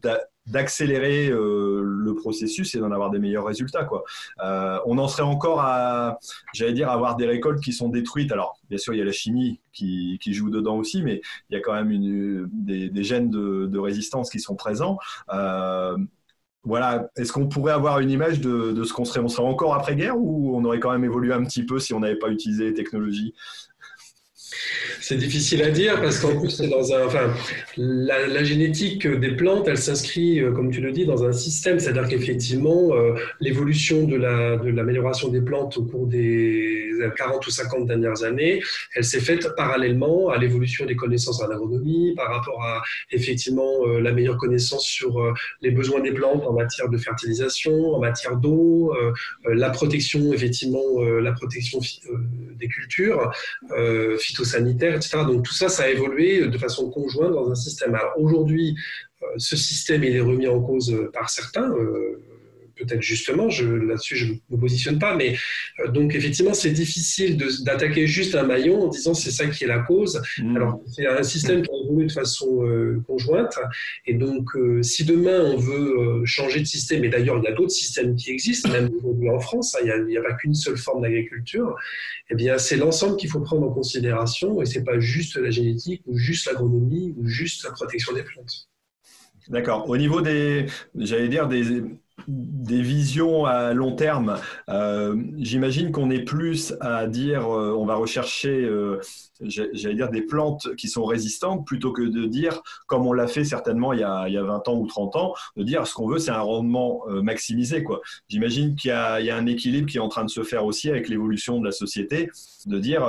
d'accélérer euh, le processus et d'en avoir des meilleurs résultats. Quoi. Euh, on en serait encore à, j'allais dire, avoir des récoltes qui sont détruites. Alors, bien sûr, il y a la chimie qui, qui joue dedans aussi, mais il y a quand même une, des, des, gènes de, de, résistance qui sont présents. Euh, voilà, est-ce qu'on pourrait avoir une image de, de ce qu'on serait On serait encore après-guerre ou on aurait quand même évolué un petit peu si on n'avait pas utilisé les technologies? C'est difficile à dire parce qu'en plus, c'est dans un, enfin, la, génétique des plantes, elle s'inscrit, euh, comme tu le dis, dans un système. C'est-à-dire qu'effectivement, euh, l'évolution de, la, de l'amélioration des plantes au cours des 40 ou 50 dernières années, elle s'est faite parallèlement à l'évolution des connaissances en agronomie, par rapport à effectivement euh, la meilleure connaissance sur les besoins des plantes en matière de fertilisation, en matière d'eau, la protection, effectivement, la protection des cultures, etc. Donc tout ça, ça a évolué de façon conjointe dans un système. Aujourd'hui, euh, ce système, il est remis en cause par certains. Euh, peut-être justement, là-dessus je ne me positionne pas, mais euh, donc effectivement c'est difficile d'attaquer juste un maillon en disant c'est ça qui est la cause. Mmh. Alors c'est un système qui a évolué de façon euh, conjointe, et donc euh, si demain on veut changer de système, et d'ailleurs il y a d'autres systèmes qui existent, même aujourd'hui en France, hein, il n'y a, a, pas qu'une seule forme d'agriculture, eh bien c'est l'ensemble qu'il faut prendre en considération, et c'est pas juste la génétique, ou juste l'agronomie, ou juste la protection des plantes. D'accord. Au niveau des, j'allais dire, des, des visions à long terme, euh, j'imagine qu'on est plus à dire euh, on va rechercher, euh, j'allais dire, des plantes qui sont résistantes plutôt que de dire, comme on l'a fait certainement il y, a, il y, a, 20 ans ou 30 ans, de dire ce qu'on veut, c'est un rendement maximisé. J'imagine qu'il y, a un équilibre qui est en train de se faire aussi avec l'évolution de la société, de dire,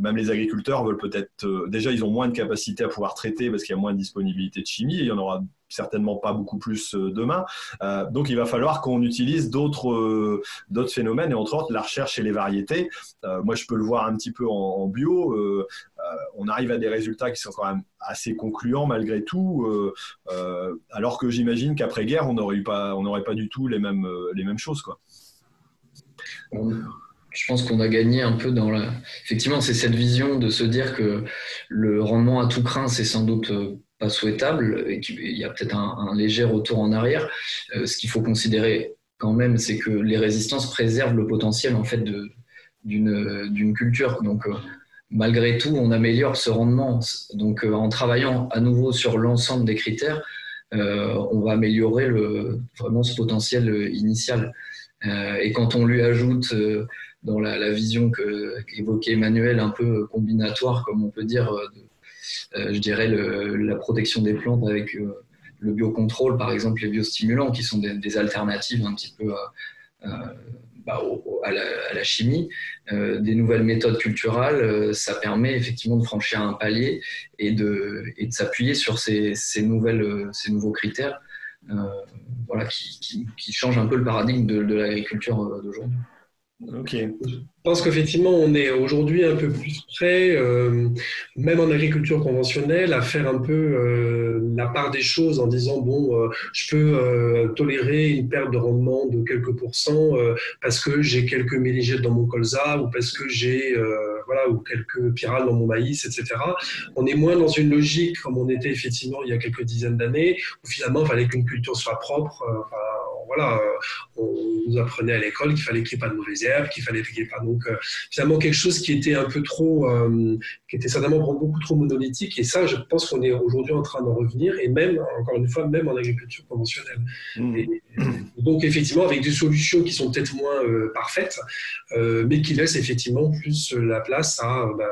même les agriculteurs veulent peut-être, déjà ils ont moins de capacité à pouvoir traiter parce qu'il y a moins de disponibilité de chimie il y en aura certainement pas beaucoup plus euh, demain. Euh, donc il va falloir qu'on utilise d'autres euh, d'autres phénomènes et entre autres la recherche et les variétés. moi je peux le voir un petit peu en, bio. on arrive à des résultats qui sont quand même assez concluants malgré tout, alors que j'imagine qu'après guerre on n'aurait pas du tout les mêmes choses. Je pense qu'on a gagné un peu dans la. Effectivement, c'est cette vision de se dire que le rendement à tout craint, c'est sans doute pas souhaitable et qu'il y a peut-être un, léger retour en arrière. Euh, ce qu'il faut considérer quand même, c'est que les résistances préservent le potentiel en fait de, d'une culture. Donc, malgré tout, on améliore ce rendement. Donc, en travaillant à nouveau sur l'ensemble des critères, on va améliorer vraiment ce potentiel initial. et quand on lui ajoute dans la, vision qu'évoquait Emmanuel, un peu combinatoire, comme on peut dire, je dirais la protection des plantes avec le biocontrôle, par exemple, les biostimulants, qui sont des, alternatives un petit peu euh, euh, bah, à, la, chimie, euh, des nouvelles méthodes culturelles, ça permet effectivement de franchir un palier et de, s'appuyer sur ces, nouvelles, ces nouveaux critères voilà, qui, changent un peu le paradigme de l'agriculture d'aujourd'hui. Je pense qu'effectivement, on est aujourd'hui un peu plus prêt, euh, même en agriculture conventionnelle, à faire un peu euh, la part des choses en disant bon, euh, je peux tolérer une perte de rendement de quelques pourcents parce que j'ai quelques milligètes dans mon colza ou parce que j'ai voilà ou quelques pyrales dans mon maïs, etc. On est moins dans une logique comme on était effectivement il y a quelques dizaines d'années où finalement il fallait qu'une culture soit propre. Voilà, on nous apprenait à l'école qu'il fallait qu'il n'y ait pas de mauvaises herbes, qu'il fallait qu'il n'y ait pas donc euh, finalement quelque chose qui était un peu trop, euh, qui était certainement beaucoup trop monolithique. Et ça, je pense qu'on est aujourd'hui en train d'en revenir, et même, encore une fois, même en agriculture conventionnelle. Mmh. donc effectivement, avec des solutions qui sont peut-être moins euh, parfaites, mais qui laissent effectivement plus la place à, ben,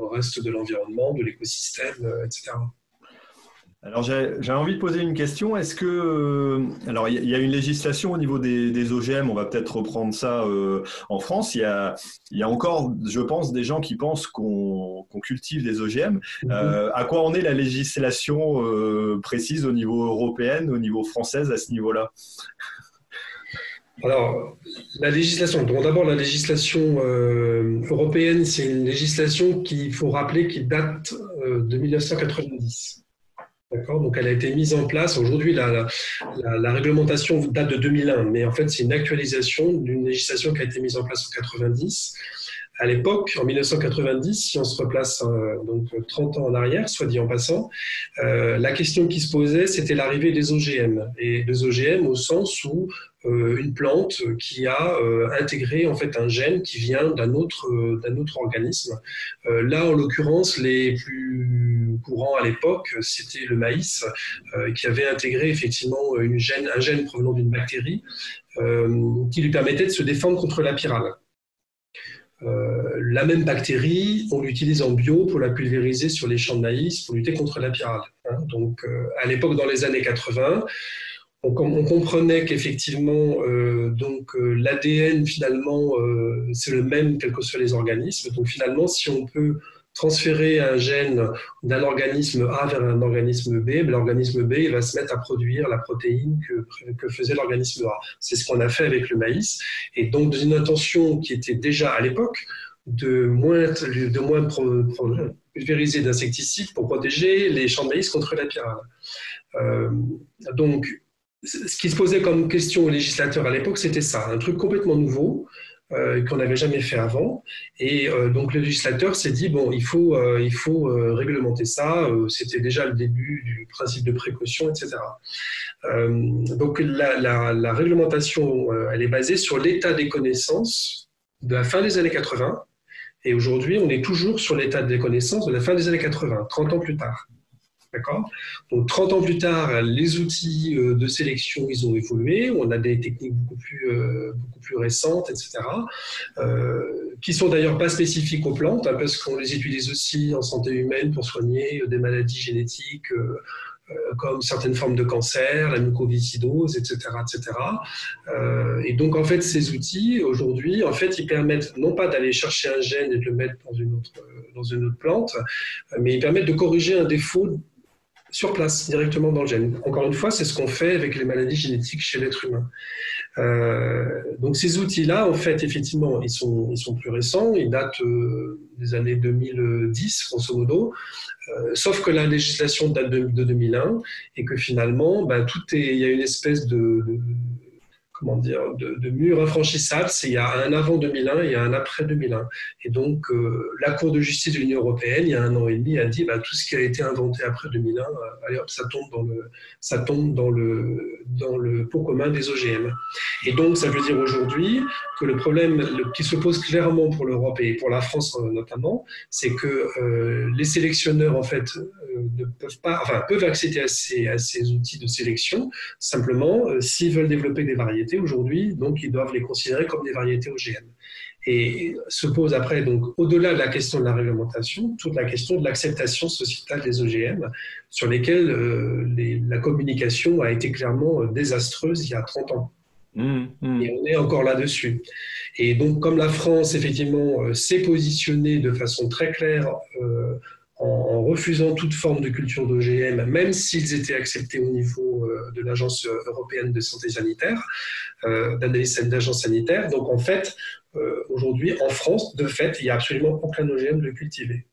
au reste de l'environnement, de l'écosystème, etc. Alors j'ai envie de poser une question. Est-ce que euh, alors il y, a une législation au niveau des, OGM, on va peut-être reprendre ça euh, en France. Il y, a, il y a encore, je pense, des gens qui pensent qu'on cultive des OGM. Mhm. Euh, à quoi en est la législation précise au niveau européen, au niveau français à ce niveau-là? Alors, la législation. d'abord, la législation européenne, c'est une législation qu'il faut rappeler qui date de 1990. D'accord Donc, elle a été mise en place. Aujourd'hui, la, réglementation date de 2001, mais en fait, c'est une actualisation d'une législation qui a été mise en place en 90. À l'époque, en 1990, si on se replace euh, donc 30 ans en arrière, soit dit en passant, euh, la question qui se posait, c'était l'arrivée des OGM. Et des OGM au sens où euh, une plante qui a euh, intégré en fait un gène qui vient d'un autre, d'un autre organisme. là, en l'occurrence, les plus courants à l'époque, c'était le maïs, qui avait intégré effectivement une gène, un gène provenant d'une bactérie qui lui permettait de se défendre contre la pyrale. La même bactérie, on l'utilise en bio pour la pulvériser sur les champs de maïs pour lutter contre la pyrale. Hein. Donc, à l'époque, dans les années 80, on, comprenait qu'effectivement, euh, donc euh, l'ADN finalement, euh, c'est le même quels que soient les organismes. Donc finalement, si on peut transférer un gène d'un organisme A vers un organisme B, ben, l'organisme B va se mettre à produire la protéine que, faisait l'organisme A. C'est ce qu'on a fait avec le maïs. Et donc, dans une intention qui était déjà à l'époque de moins, de pulvériser d'insecticides pour protéger les champs de maïs contre la pyrale. donc, ce qui se posait comme question aux législateurs à l'époque, c'était ça, un truc complètement nouveau euh, qu'on n'avait jamais fait avant. Et euh, donc le législateur s'est dit bon, il faut, euh, il faut réglementer ça. c'était déjà le début du principe de précaution, etc. donc la, la, réglementation, elle est basée sur l'état des connaissances de la fin des années 80. Et aujourd'hui, on est toujours sur l'état des connaissances de la fin des années 80, 30 ans plus tard. Donc 30 ans plus tard, les outils euh, de sélection, ils ont évolué. On a des techniques beaucoup plus, euh, beaucoup plus récentes, etc. Euh, qui sont d'ailleurs pas spécifiques aux plantes, hein, parce qu'on les utilise aussi en santé humaine pour soigner des maladies génétiques comme certaines formes de cancer, la mucoviscidose, etc., etc. et donc en fait, ces outils aujourd'hui, en fait, ils permettent non pas d'aller chercher un gène et de le mettre dans une autre dans une autre plante, mais ils permettent de corriger un défaut sur place, directement dans le gène. Encore une fois, c'est ce qu'on fait avec les maladies génétiques chez l'être humain. Euh, donc ces outils-là, en fait, effectivement, ils sont, ils sont plus récents, ils datent euh, des années 2010, grosso modo, euh, sauf que la législation date de, 2001 et que finalement, ben, tout est, il y a une espèce de comment dire, de, de mur infranchissable. C'est il y a un avant 2001 et un après 2001. Et donc, euh, la Cour de justice de l'Union européenne, il y a un an et demi, a dit bah, tout ce qui a été inventé après 2001, euh, ça tombe dans le, ça tombe dans le, dans le pot commun des OGM. Et donc, ça veut dire aujourd'hui que le problème qui se pose clairement pour l'Europe et pour la France euh, notamment, c'est que les sélectionneurs en fait ne peuvent pas, peuvent accéder à ces, à ces outils de sélection simplement s'ils veulent développer des variétés aujourd'hui, donc ils doivent les considérer comme des variétés OGM. Et se pose après, donc, au-delà de la question de la réglementation, toute la question de l'acceptation sociétale des OGM, sur lesquelles euh, la communication a été clairement euh, désastreuse il y a 30 ans. Mmh, mmh. Et on est encore là-dessus. Et donc, comme la France, effectivement, euh, s'est positionnée de façon très claire en, refusant toute forme de culture d'OGM, même s'ils étaient acceptés au niveau euh, de l'Agence européenne de santé sanitaire, euh, d'analyse d'agence sanitaire. Donc en fait, euh, aujourd'hui, en France, de fait, il n'y a absolument aucun OGM de cultivé.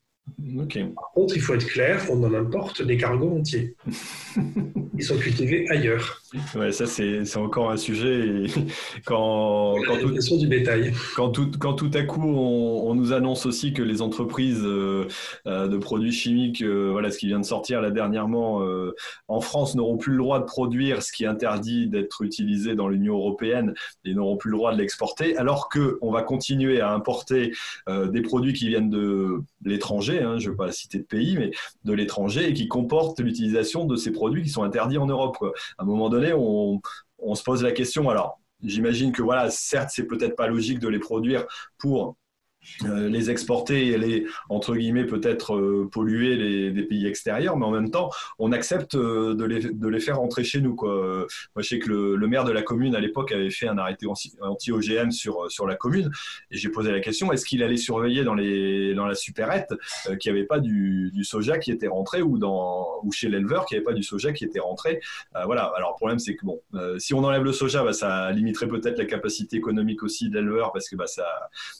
Par contre, il faut être clair, on en importe des cargos entiers. Ils sont cultivés ailleurs. Ouais, ça c'est encore un sujet. quand, quand tout, du bétail. Quand tout, quand tout à coup on, nous annonce aussi que les entreprises euh, euh, de produits chimiques, euh, voilà ce qui vient de sortir là dernièrement, en France n'auront plus le droit de produire ce qui est interdit d'être utilisé dans l'Union européenne et n'auront plus le droit de l'exporter, alors que on va continuer à importer des produits qui viennent de l'étranger, hein, je ne vais pas citer de pays, mais de l'étranger et qui comportent l'utilisation de ces produits qui sont interdits en Europe. À un moment donné, on, on se pose la question. Alors, j'imagine que voilà, certes, c'est peut-être pas logique de les produire pour euh, les exporter et les, entre guillemets, peut-être euh, polluer les, pays extérieurs, mais en même temps, on accepte euh, de, les, de, les, faire rentrer chez nous. Quoi. Moi, je sais que le, maire de la commune, à l'époque, avait fait un arrêté anti-OGM sur, sur la commune, et j'ai posé la question, est-ce qu'il allait surveiller dans, les, dans la supérette qu'il n'y avait pas du, du, soja qui était rentré, ou, dans, ou chez l'éleveur qu'il n'y avait pas du soja qui était rentré? Voilà, alors le problème, c'est que bon, si on enlève le soja, bah, ça limiterait peut-être la capacité économique aussi de l'éleveur, parce que bah, ça,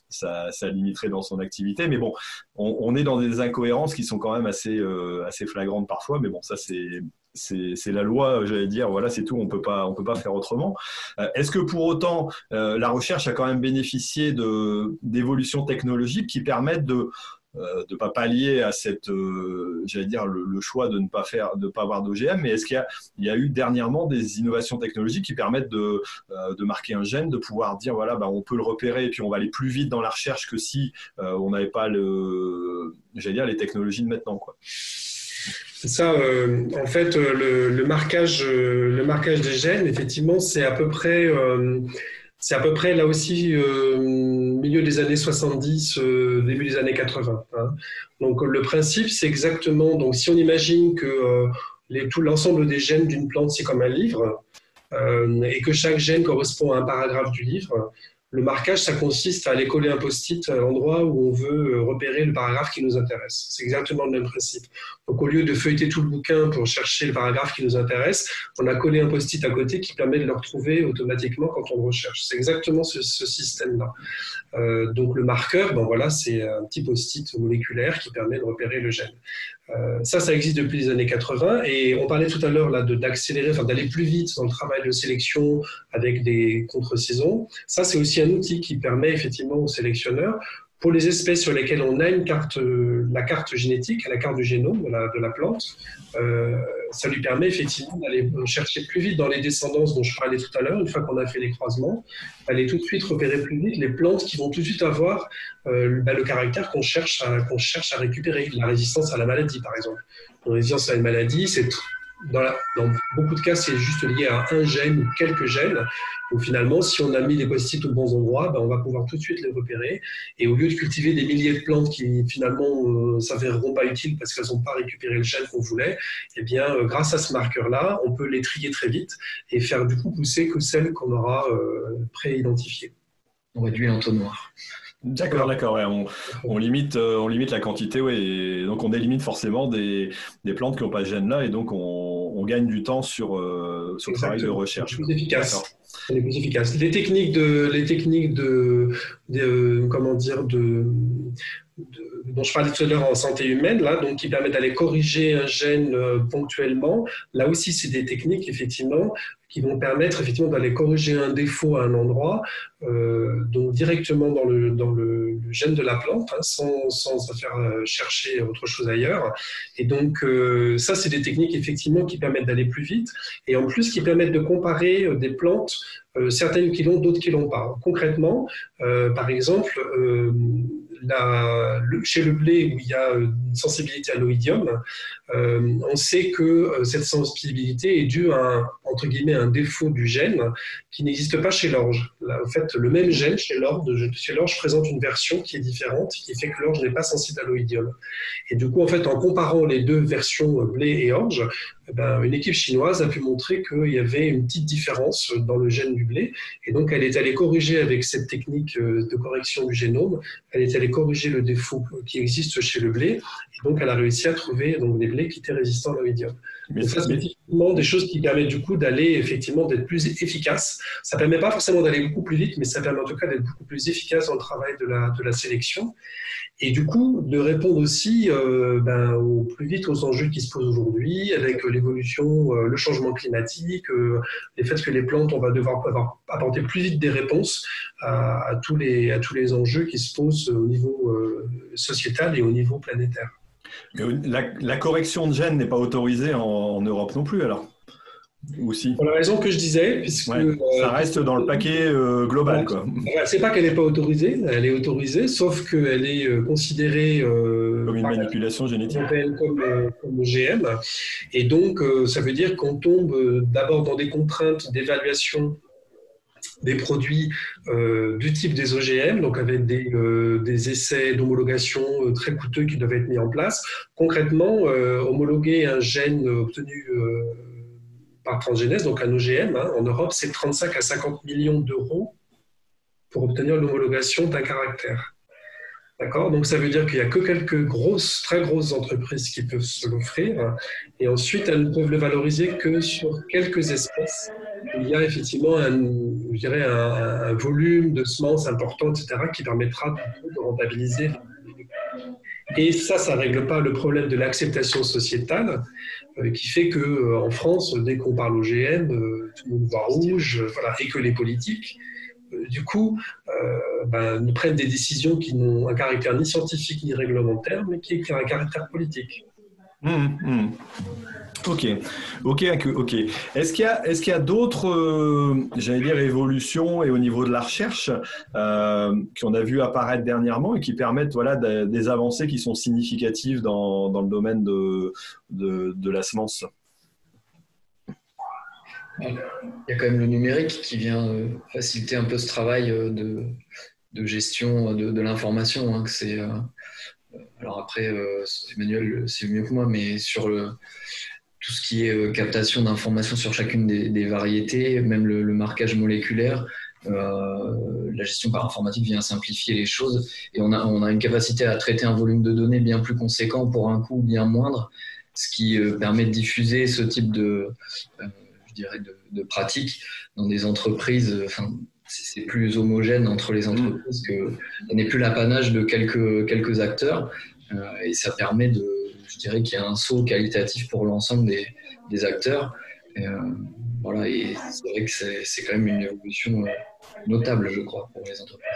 ça, ça limiterait dans son activité. Mais bon, on, est dans des incohérences qui sont quand même assez, euh, flagrantes parfois. Mais bon, ça, c'est c'est la loi, j'allais dire, voilà, c'est tout, on on peut pas faire autrement. Euh, est-ce que pour autant, euh, la recherche a quand même bénéficié d'évolutions technologiques qui permettent de, euh, de ne pas pallier à cette, euh, j'allais dire, le, choix de ne pas faire, de pas avoir d'OGM. Mais est-ce qu'il y, a eu dernièrement des innovations technologiques qui permettent de, euh, de marquer un gène, de pouvoir dire voilà, bah, on peut le repérer et puis on va aller plus vite dans la recherche que si on n'avait pas le, j'allais dire, les technologies de maintenant, quoi. C'est ça. en fait, le, marquage, le marquage des gènes, effectivement, c'est à peu près c'est à peu près là aussi euh, milieu des années 70, euh, début des années 80. Hein. Donc le principe, c'est exactement, donc si on imagine que euh, tout l'ensemble des gènes d'une plante, c'est comme un livre, et que chaque gène correspond à un paragraphe du livre, le marquage, ça consiste à aller coller un post-it à l'endroit où on veut euh, repérer le paragraphe qui nous intéresse. C'est exactement le même principe. Donc, au lieu de feuilleter tout le bouquin pour chercher le paragraphe qui nous intéresse, on a collé un post-it à côté qui permet de le retrouver automatiquement quand on recherche. C'est exactement ce, système-là. Euh, donc, le marqueur, ben voilà, c'est un petit post-it moléculaire qui permet de repérer le gène. Euh, ça, ça existe depuis les années 80 et on parlait tout à l'heure là d'accélérer, enfin d'aller plus vite dans le travail de sélection avec des contre-saisons. Ça, c'est aussi un outil qui permet effectivement aux sélectionneurs pour les espèces sur lesquelles on a une carte, la carte génétique, la carte du génome de la, de la plante, euh, ça lui permet effectivement d'aller chercher plus vite dans les descendances dont je parlais tout à l'heure, une fois qu'on a fait les croisements, d'aller tout de suite repérer plus vite les plantes qui vont tout de suite avoir euh, bah, le caractère qu'on cherche, qu'on cherche à récupérer, la résistance à la maladie par exemple. La résistance à une maladie, c'est dans, dans, beaucoup de cas, c'est juste lié à un gène ou quelques gènes. Donc finalement, si on a mis les post-it aux bons endroits, ben on va pouvoir tout de suite les repérer. Et au lieu de cultiver des milliers de plantes qui finalement ne euh, s'avéreront pas utiles parce qu'elles n'ont pas récupéré le gène qu'on voulait, eh bien, euh, grâce à ce marqueur-là, on peut les trier très vite et faire du coup pousser que celles qu'on aura euh, pré-identifiées. On réduit l'entonnoir. D'accord, d'accord. on, limite, on limite la quantité, ouais, et donc on élimine forcément des, des plantes qui n'ont pas ce gène-là, et donc on, on, gagne du temps sur, sur le travail de recherche. Plus efficace les plus efficaces. Les techniques de, les techniques de, comment dire, de, dont je parlais tout à l'heure en santé humaine, là, donc qui permet d'aller corriger un gène euh, ponctuellement. Là aussi, c'est des techniques effectivement qui vont permettre effectivement d'aller corriger un défaut à un endroit, euh, donc directement dans le, dans le, gène de la plante, hein, sans, sans faire euh, chercher autre chose ailleurs. Et donc euh, ça, c'est des techniques effectivement qui permettent d'aller plus vite, et en plus qui permettent de comparer des plantes, certaines qui l'ont, d'autres qui l'ont pas. Concrètement, par exemple, chez le blé où il y a une sensibilité à l'oïdium, euh, on sait que euh, cette sensibilité est due à un, entre guillemets un défaut du gène qui n'existe pas chez l'orge. En fait, le même gène chez l'orge, chez l'orge présente une version qui est différente, qui fait que l'orge n'est pas sensible à l'oïdium. Et du coup, en fait, en comparant les deux versions euh, blé et orge, eh ben, une équipe chinoise a pu montrer qu'il y avait une petite différence dans le gène du blé. Et donc, elle est allée corriger avec cette technique de correction du génome, elle est allée corriger le défaut qui existe chez le blé. Et donc, elle a réussi à trouver des qui étaient résistants à l'oïdium. Mais c'est des choses qui permettent du coup d'aller effectivement d'être plus efficace. Ça permet pas forcément d'aller beaucoup plus vite, mais ça permet en tout cas d'être beaucoup plus efficace dans le travail de la, sélection. Et du coup, de répondre aussi euh, ben, au plus vite aux enjeux qui se posent aujourd'hui, avec l'évolution, euh, le changement climatique, euh, les faits que les plantes, on va devoir apporter plus vite des réponses à tous les enjeux qui se posent au niveau sociétal et au niveau planétaire. La, correction de gènes n'est pas autorisée en, Europe non plus, alors aussi. Pour la raison que je disais, puisque euh, ça reste dans le paquet euh, global, quoi. C'est pas qu'elle n'est pas autorisée, elle est autorisée, sauf qu'elle est euh, considérée comme une manipulation génétique, comme, comme OGM, et donc ça veut dire qu'on tombe d'abord dans des contraintes d'évaluation des produits euh, du type des OGM, donc avec des, euh, essais d'homologation euh, très coûteux qui doivent être mis en place. Concrètement, homologuer un gène obtenu par transgénèse, donc un OGM, hein, en Europe, c'est 35 à 50 millions d'euros pour obtenir l'homologation d'un caractère. D'accord Donc ça veut dire qu'il n'y a que quelques grosses, très grosses entreprises qui peuvent se l'offrir. Et ensuite, elles ne peuvent le valoriser que sur quelques espèces. Il y a effectivement un, je dirais un, volume de semences important, etc., qui permettra de rentabiliser. Et ça, ça ne règle pas le problème de l'acceptation sociétale, euh, qui fait qu'en euh, France, dès qu'on parle OGM, euh, tout le monde voit rouge, voilà, et que les politiques du coup, ben, prennent des décisions qui n'ont un caractère ni scientifique ni réglementaire, mais qui ont un caractère politique. Hum, hum. Ok, ok, ok. Est-ce qu'il y a, est-ce qu'il y a d'autres, euh, j'allais dire, évolutions et au niveau de la recherche euh, qu'on a vu apparaître dernièrement et qui permettent, voilà, des avancées qui sont significatives dans, dans le domaine de, de, de la semence? Il y a quand même le numérique qui vient euh, faciliter un peu ce travail euh, de, de gestion de, de l'information. Hein, c'est, euh, alors après, Emmanuel, c'est mieux que moi, mais sur le, tout ce qui est captation d'informations sur chacune des, variétés, même le, marquage moléculaire, la gestion par informatique vient simplifier les choses et on a, on a une capacité à traiter un volume de données bien plus conséquent pour un coût bien moindre, ce qui permet de diffuser ce type de de, pratique dans des entreprises. Enfin, c'est plus homogène entre les entreprises que n'est plus l'apanage de quelques, quelques acteurs euh, et ça permet de, je dirais qu'il y a un saut qualitatif pour l'ensemble des, des, acteurs. Et, euh, voilà, et c'est vrai que c'est quand même une évolution euh, notable, je crois, pour les entreprises.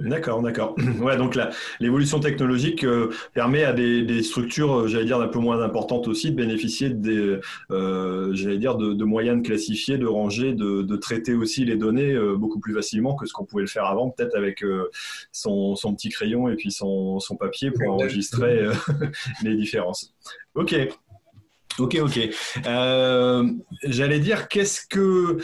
D'accord, d'accord. Ouais, donc l'évolution technologique euh, permet à des, structures, j'allais dire, d'un peu moins importantes aussi, de bénéficier de, euh, j'allais dire, de, moyens de classifier, de ranger, de, traiter aussi les données beaucoup plus facilement que ce qu'on pouvait le faire avant, peut-être avec son, petit crayon et puis son, son papier pour enregistrer les différences. Ok. Ok, ok. J'allais dire, qu'est-ce que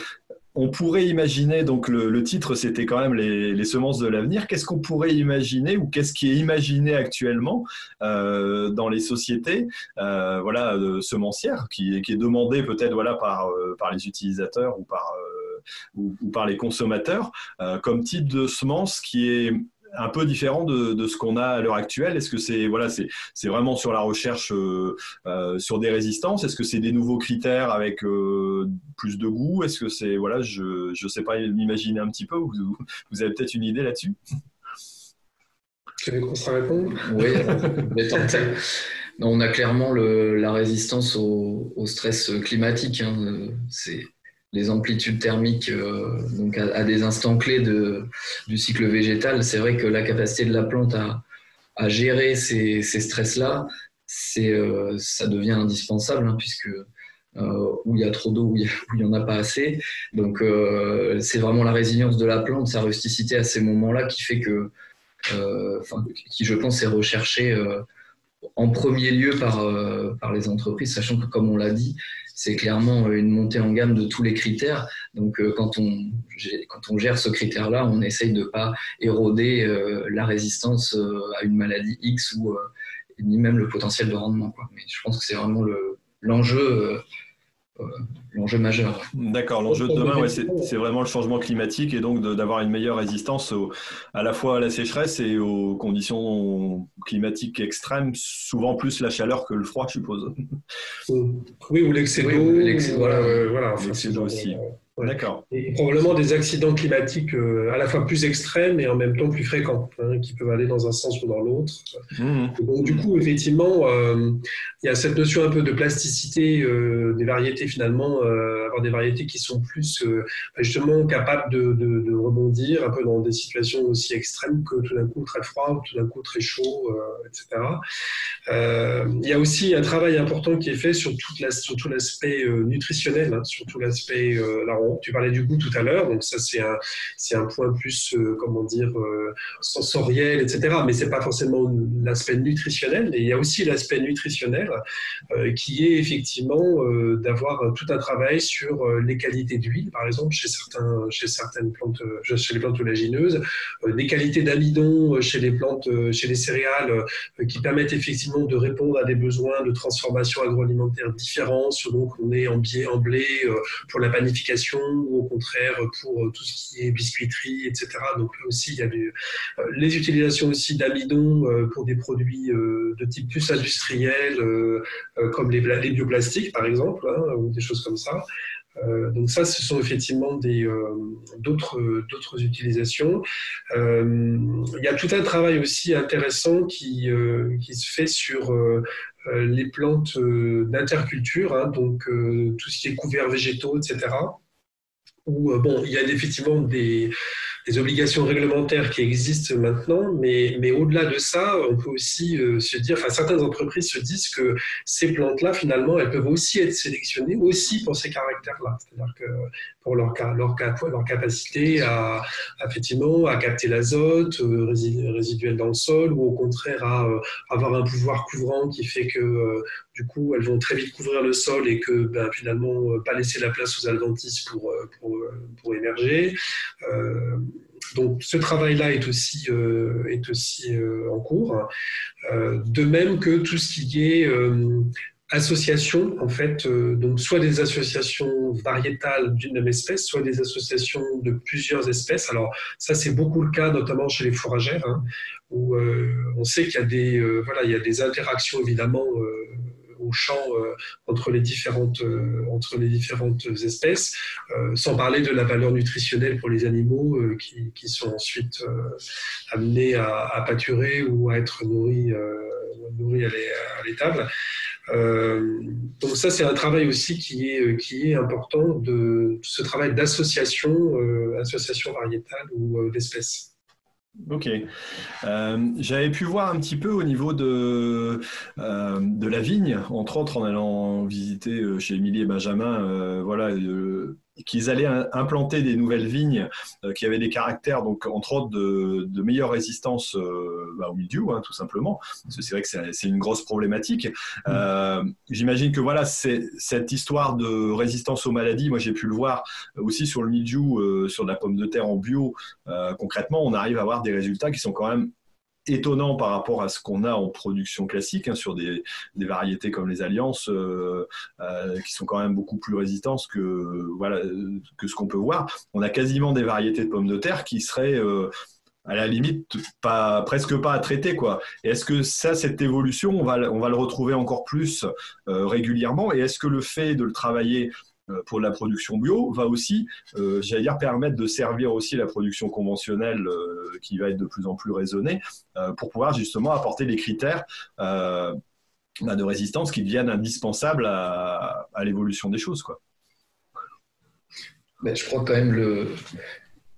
on pourrait imaginer, donc le, titre c'était quand même les, semences de l'avenir, qu'est-ce qu'on pourrait imaginer ou qu'est-ce qui est imaginé actuellement euh, dans les sociétés euh, voilà, semencières, qui, est demandé peut-être voilà, par, euh, par les utilisateurs ou par, ou, par les consommateurs, comme type de semence qui est un peu différent de, ce qu'on a à l'heure actuelle Est-ce que c'est voilà, c'est vraiment sur la recherche euh, euh, sur des résistances? Est-ce que c'est des nouveaux critères avec euh, plus de goût? Est-ce que c'est voilà, je ne sais pas m'imaginer un petit peu. Vous, vous avez peut-être une idée là-dessus? Tu veux qu'on se répondre Oui, on a clairement le, la résistance au, stress climatique. Hein. C'est les amplitudes thermiques euh, donc à, des instants clés du cycle végétal. C'est vrai que la capacité de la plante à, gérer ces, stress-là, euh, ça devient indispensable, hein, puisque euh, où il y a trop d'eau, où il n'y en a pas assez. Donc c'est vraiment la résilience de la plante, sa rusticité à ces moments-là qui fait que, qui je pense est recherché en premier lieu par les entreprises, sachant que comme on l'a dit, c'est clairement une montée en gamme de tous les critères. Donc, euh, quand, on, quand on gère ce critère-là, on essaye de ne pas éroder euh, la résistance euh, à une maladie X ou ni même le potentiel de rendement. Mais je pense que c'est vraiment l'enjeu euh, l'enjeu majeur. D'accord, l'enjeu de demain, c'est vraiment le changement climatique et donc d'avoir une meilleure résistance à la fois à la sécheresse et aux conditions climatiques extrêmes, souvent plus la chaleur que le froid, je suppose. Oui, ou l'excès d'eau. voilà, voilà, aussi. D'accord. Et probablement des accidents climatiques euh, à la fois plus extrêmes et en même temps plus fréquents, hein, qui peuvent aller dans un sens ou dans l'autre. Mmh. Donc du coup, effectivement, euh, il y a cette notion un peu de plasticité euh, des variétés finalement, avoir des variétés qui sont plus justement capables de, de, rebondir un peu dans des situations aussi extrêmes que tout d'un coup très froid ou tout d'un coup très chaud, etc. il y a aussi un travail important qui est fait sur, toute la, sur tout l'aspect nutritionnel, hein, sur tout l'aspect la tu parlais du goût tout à l'heure, donc ça c'est un, c'est un point plus, euh, comment dire, euh, sensoriel, etc. Mais c'est pas forcément l'aspect nutritionnel. Il y a aussi l'aspect nutritionnel euh, qui est effectivement d'avoir tout un travail sur les qualités d'huile, par exemple, chez, certains, chez certaines plantes, chez les plantes olagineuses, des qualités d'amidon chez les plantes, chez les céréales, qui permettent effectivement de répondre à des besoins de transformation agroalimentaire différents, selon qu'on est en, biais, en blé pour la panification ou au contraire pour euh, tout ce qui est biscuiterie, etc. Donc là aussi, il y a euh, les utilisations aussi d'amidon euh, pour des produits de type plus industriel, comme les, bioplastiques par exemple, hein, ou des choses comme ça. donc ça, ce sont effectivement d'autres d'autres utilisations. il y a tout un travail aussi intéressant qui, qui se fait sur les plantes d'interculture, hein, donc tout ce qui est couverts végétaux, etc où euh, bon, il y a effectivement des, obligations réglementaires qui existent maintenant, mais, mais au-delà de ça, on peut aussi euh, se dire, enfin certaines entreprises se disent que ces plantes-là, finalement, elles peuvent aussi être sélectionnées aussi pour ces caractères-là, c'est-à-dire que pour leur, leur, capacité à, effectivement à capter l'azote euh, résiduel dans le sol, ou au contraire à avoir un pouvoir couvrant qui fait que du coup elles vont très vite couvrir le sol et que ben, finalement pas laisser la place aux adventices pour, pour, pour émerger. Donc ce travail-là est aussi, euh, est aussi euh, en cours, euh, de même que tout ce qui est association, en fait, donc soit des associations variétales d'une même espèce, soit des associations de plusieurs espèces. Alors ça, c'est beaucoup le cas, notamment chez les fourragères, hein, où on sait qu'il y voilà, il y a des interactions évidemment au champ euh, entre, les différentes, euh, entre les différentes espèces, euh, sans parler de la valeur nutritionnelle pour les animaux qui, qui, sont ensuite amenés à, pâturer ou à être nourris, à l'étable. donc ça, c'est un travail aussi qui est, qui est important, de, ce travail d'association, association variétale ou d'espèces. Ok. Euh, j'avais pu voir un petit peu au niveau de, euh, de la vigne, entre autres en allant visiter euh, chez Émilie et Benjamin, voilà, qu'ils allaient implanter des nouvelles vignes euh, qui avaient des caractères, donc entre autres de, de meilleure résistance euh, bah, au milieu, hein, tout simplement. C'est vrai que c'est une grosse problématique. Euh, J'imagine que voilà, cette histoire de résistance aux maladies, moi j'ai pu le voir aussi sur le mildiou, euh, sur de la pomme de terre en bio. concrètement, on arrive à avoir des résultats qui sont quand même étonnant par rapport à ce qu'on a en production classique hein, sur des, des, variétés comme les alliances euh, euh, qui sont quand même beaucoup plus résistantes que voilà que ce qu'on peut voir. On a quasiment des variétés de pommes de terre qui seraient euh, à la limite pas presque pas à traiter quoi. Est-ce que ça cette évolution on va on va le retrouver encore plus régulièrement? Et est-ce que le fait de le travailler pour la production bio va aussi, j'allais dire, permettre de servir aussi la production conventionnelle qui va être de plus en plus raisonnée pour pouvoir justement apporter les critères bah, de résistance qui deviennent indispensables à, l'évolution des choses. Quoi. Je crois quand même le,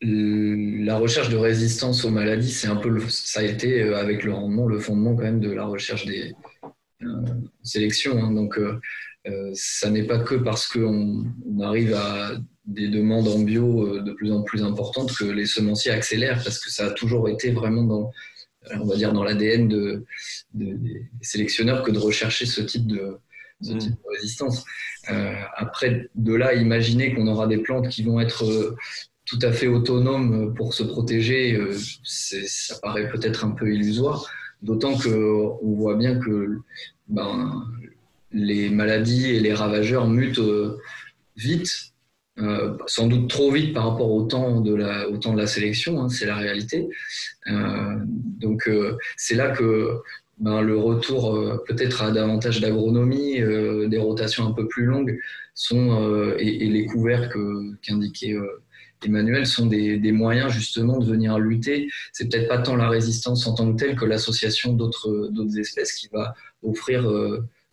la recherche de résistance aux maladies, c'est un peu ça a été euh, avec le rendement le fondement quand même de la recherche des euh, sélections. Hein. Donc, euh, ça n'est pas que parce qu'on arrive à des demandes en bio de plus en plus importantes que les semenciers accélèrent, parce que ça a toujours été vraiment dans, on va dire, dans l'ADN de, des sélectionneurs que de rechercher ce type de, ce mmh. type de résistance. après, de là, imaginer qu'on aura des plantes qui vont être tout à fait autonome pour se protéger, euh, ça paraît peut-être un peu illusoire. D'autant qu'on voit bien que ben, les maladies et les ravageurs mutent euh, vite, euh, sans doute trop vite par rapport au temps de la, sélection, hein, c'est la réalité. donc c'est là que ben, le retour peut-être à davantage d'agronomie, des rotations un peu plus longues, sont, et, les couverts qu'indiquait Emmanuel, sont des, moyens justement de venir lutter. C'est peut-être pas tant la résistance en tant que telle que l'association d'autres espèces qui va offrir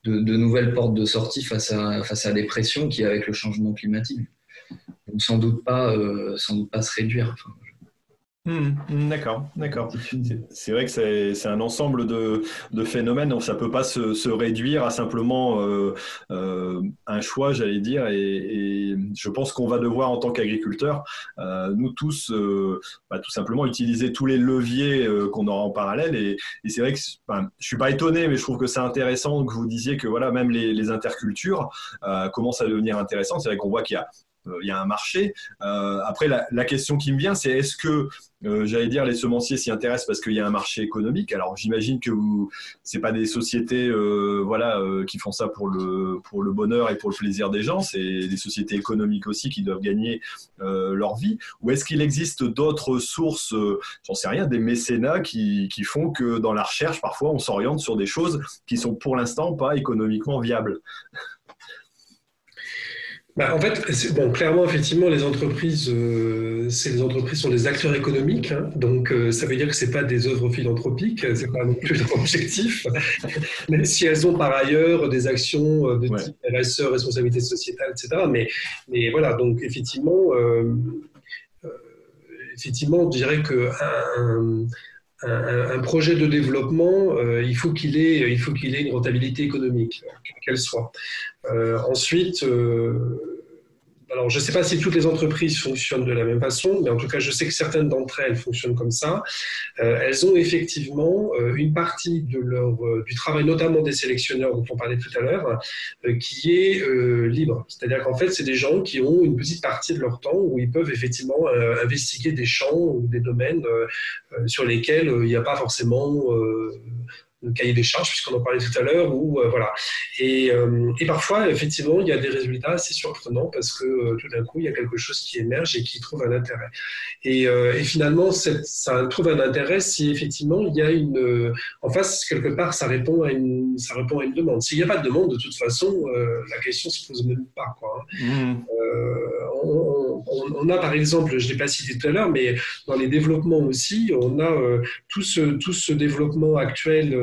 euh, de, nouvelles portes de sortie face à, face à des pressions qui, avec le changement climatique, vont sans doute pas, euh, sans doute pas se réduire. Hmm, d'accord, d'accord. C'est vrai que c'est un ensemble de, de, phénomènes, donc ça peut pas se, se réduire à simplement euh, euh, un choix, j'allais dire. Et, je pense qu'on va devoir, en tant qu'agriculteurs, euh, nous tous, bah, tout simplement utiliser tous les leviers qu'on aura en parallèle. Et, c'est vrai que, je suis pas étonné, mais je trouve que c'est intéressant que vous disiez que voilà, même les, les intercultures commencent à devenir intéressantes. C'est vrai qu'on voit qu'il y a il y a un marché. Euh, après, la, question qui me vient, c'est est-ce que, euh, j'allais dire, les semenciers s'y intéressent parce qu'il y a un marché économique? Alors, j'imagine que vous, c'est pas des sociétés, voilà, qui font ça pour le pour le bonheur et pour le plaisir des gens. C'est des sociétés économiques aussi qui doivent gagner leur vie. Ou est-ce qu'il existe d'autres sources, j'en sais rien, des mécénats qui, qui font que dans la recherche, parfois, on s'oriente sur des choses qui sont pour l'instant pas économiquement viables? Bah, en fait, bon, clairement, effectivement, les entreprises, euh, les entreprises sont des acteurs économiques, hein. donc euh, ça veut dire que c'est pas des œuvres philanthropiques, c'est pas non plus leur objectif. Même si elles ont par ailleurs des actions euh, de type RSE, responsabilité sociétale, etc. Mais, mais voilà, donc effectivement, euh, effectivement, on dirait que un, un, projet de développement, euh, il faut qu'il ait, ait une rentabilité économique, qu'elle soit. Euh, ensuite, euh, alors, je ne sais pas si toutes les entreprises fonctionnent de la même façon, mais en tout cas, je sais que certaines d'entre elles fonctionnent comme ça. Euh, elles ont effectivement euh, une partie de leur, euh, du travail, notamment des sélectionneurs dont on parlait tout à l'heure, qui est libre. C'est-à-dire qu'en fait, c'est des gens qui ont une petite partie de leur temps où ils peuvent effectivement investiguer des champs ou des domaines sur lesquels il n'y a pas forcément le cahier des charges, puisqu'on en parlait tout à l'heure, ou euh, voilà. Et, euh, et, parfois, effectivement, il y a des résultats assez surprenants parce que euh, tout d'un coup, il y a quelque chose qui émerge et qui trouve un intérêt. Et, et finalement, ça trouve un intérêt si effectivement il y a une, en face quelque part, ça répond à une, ça répond à une demande. S'il n'y a pas de demande, de toute façon, la question se pose même pas. Quoi. Hein. Mmh. On, on, a par exemple, je l'ai pas cité tout à l'heure, mais dans les développements aussi, on a tout ce tout ce développement actuel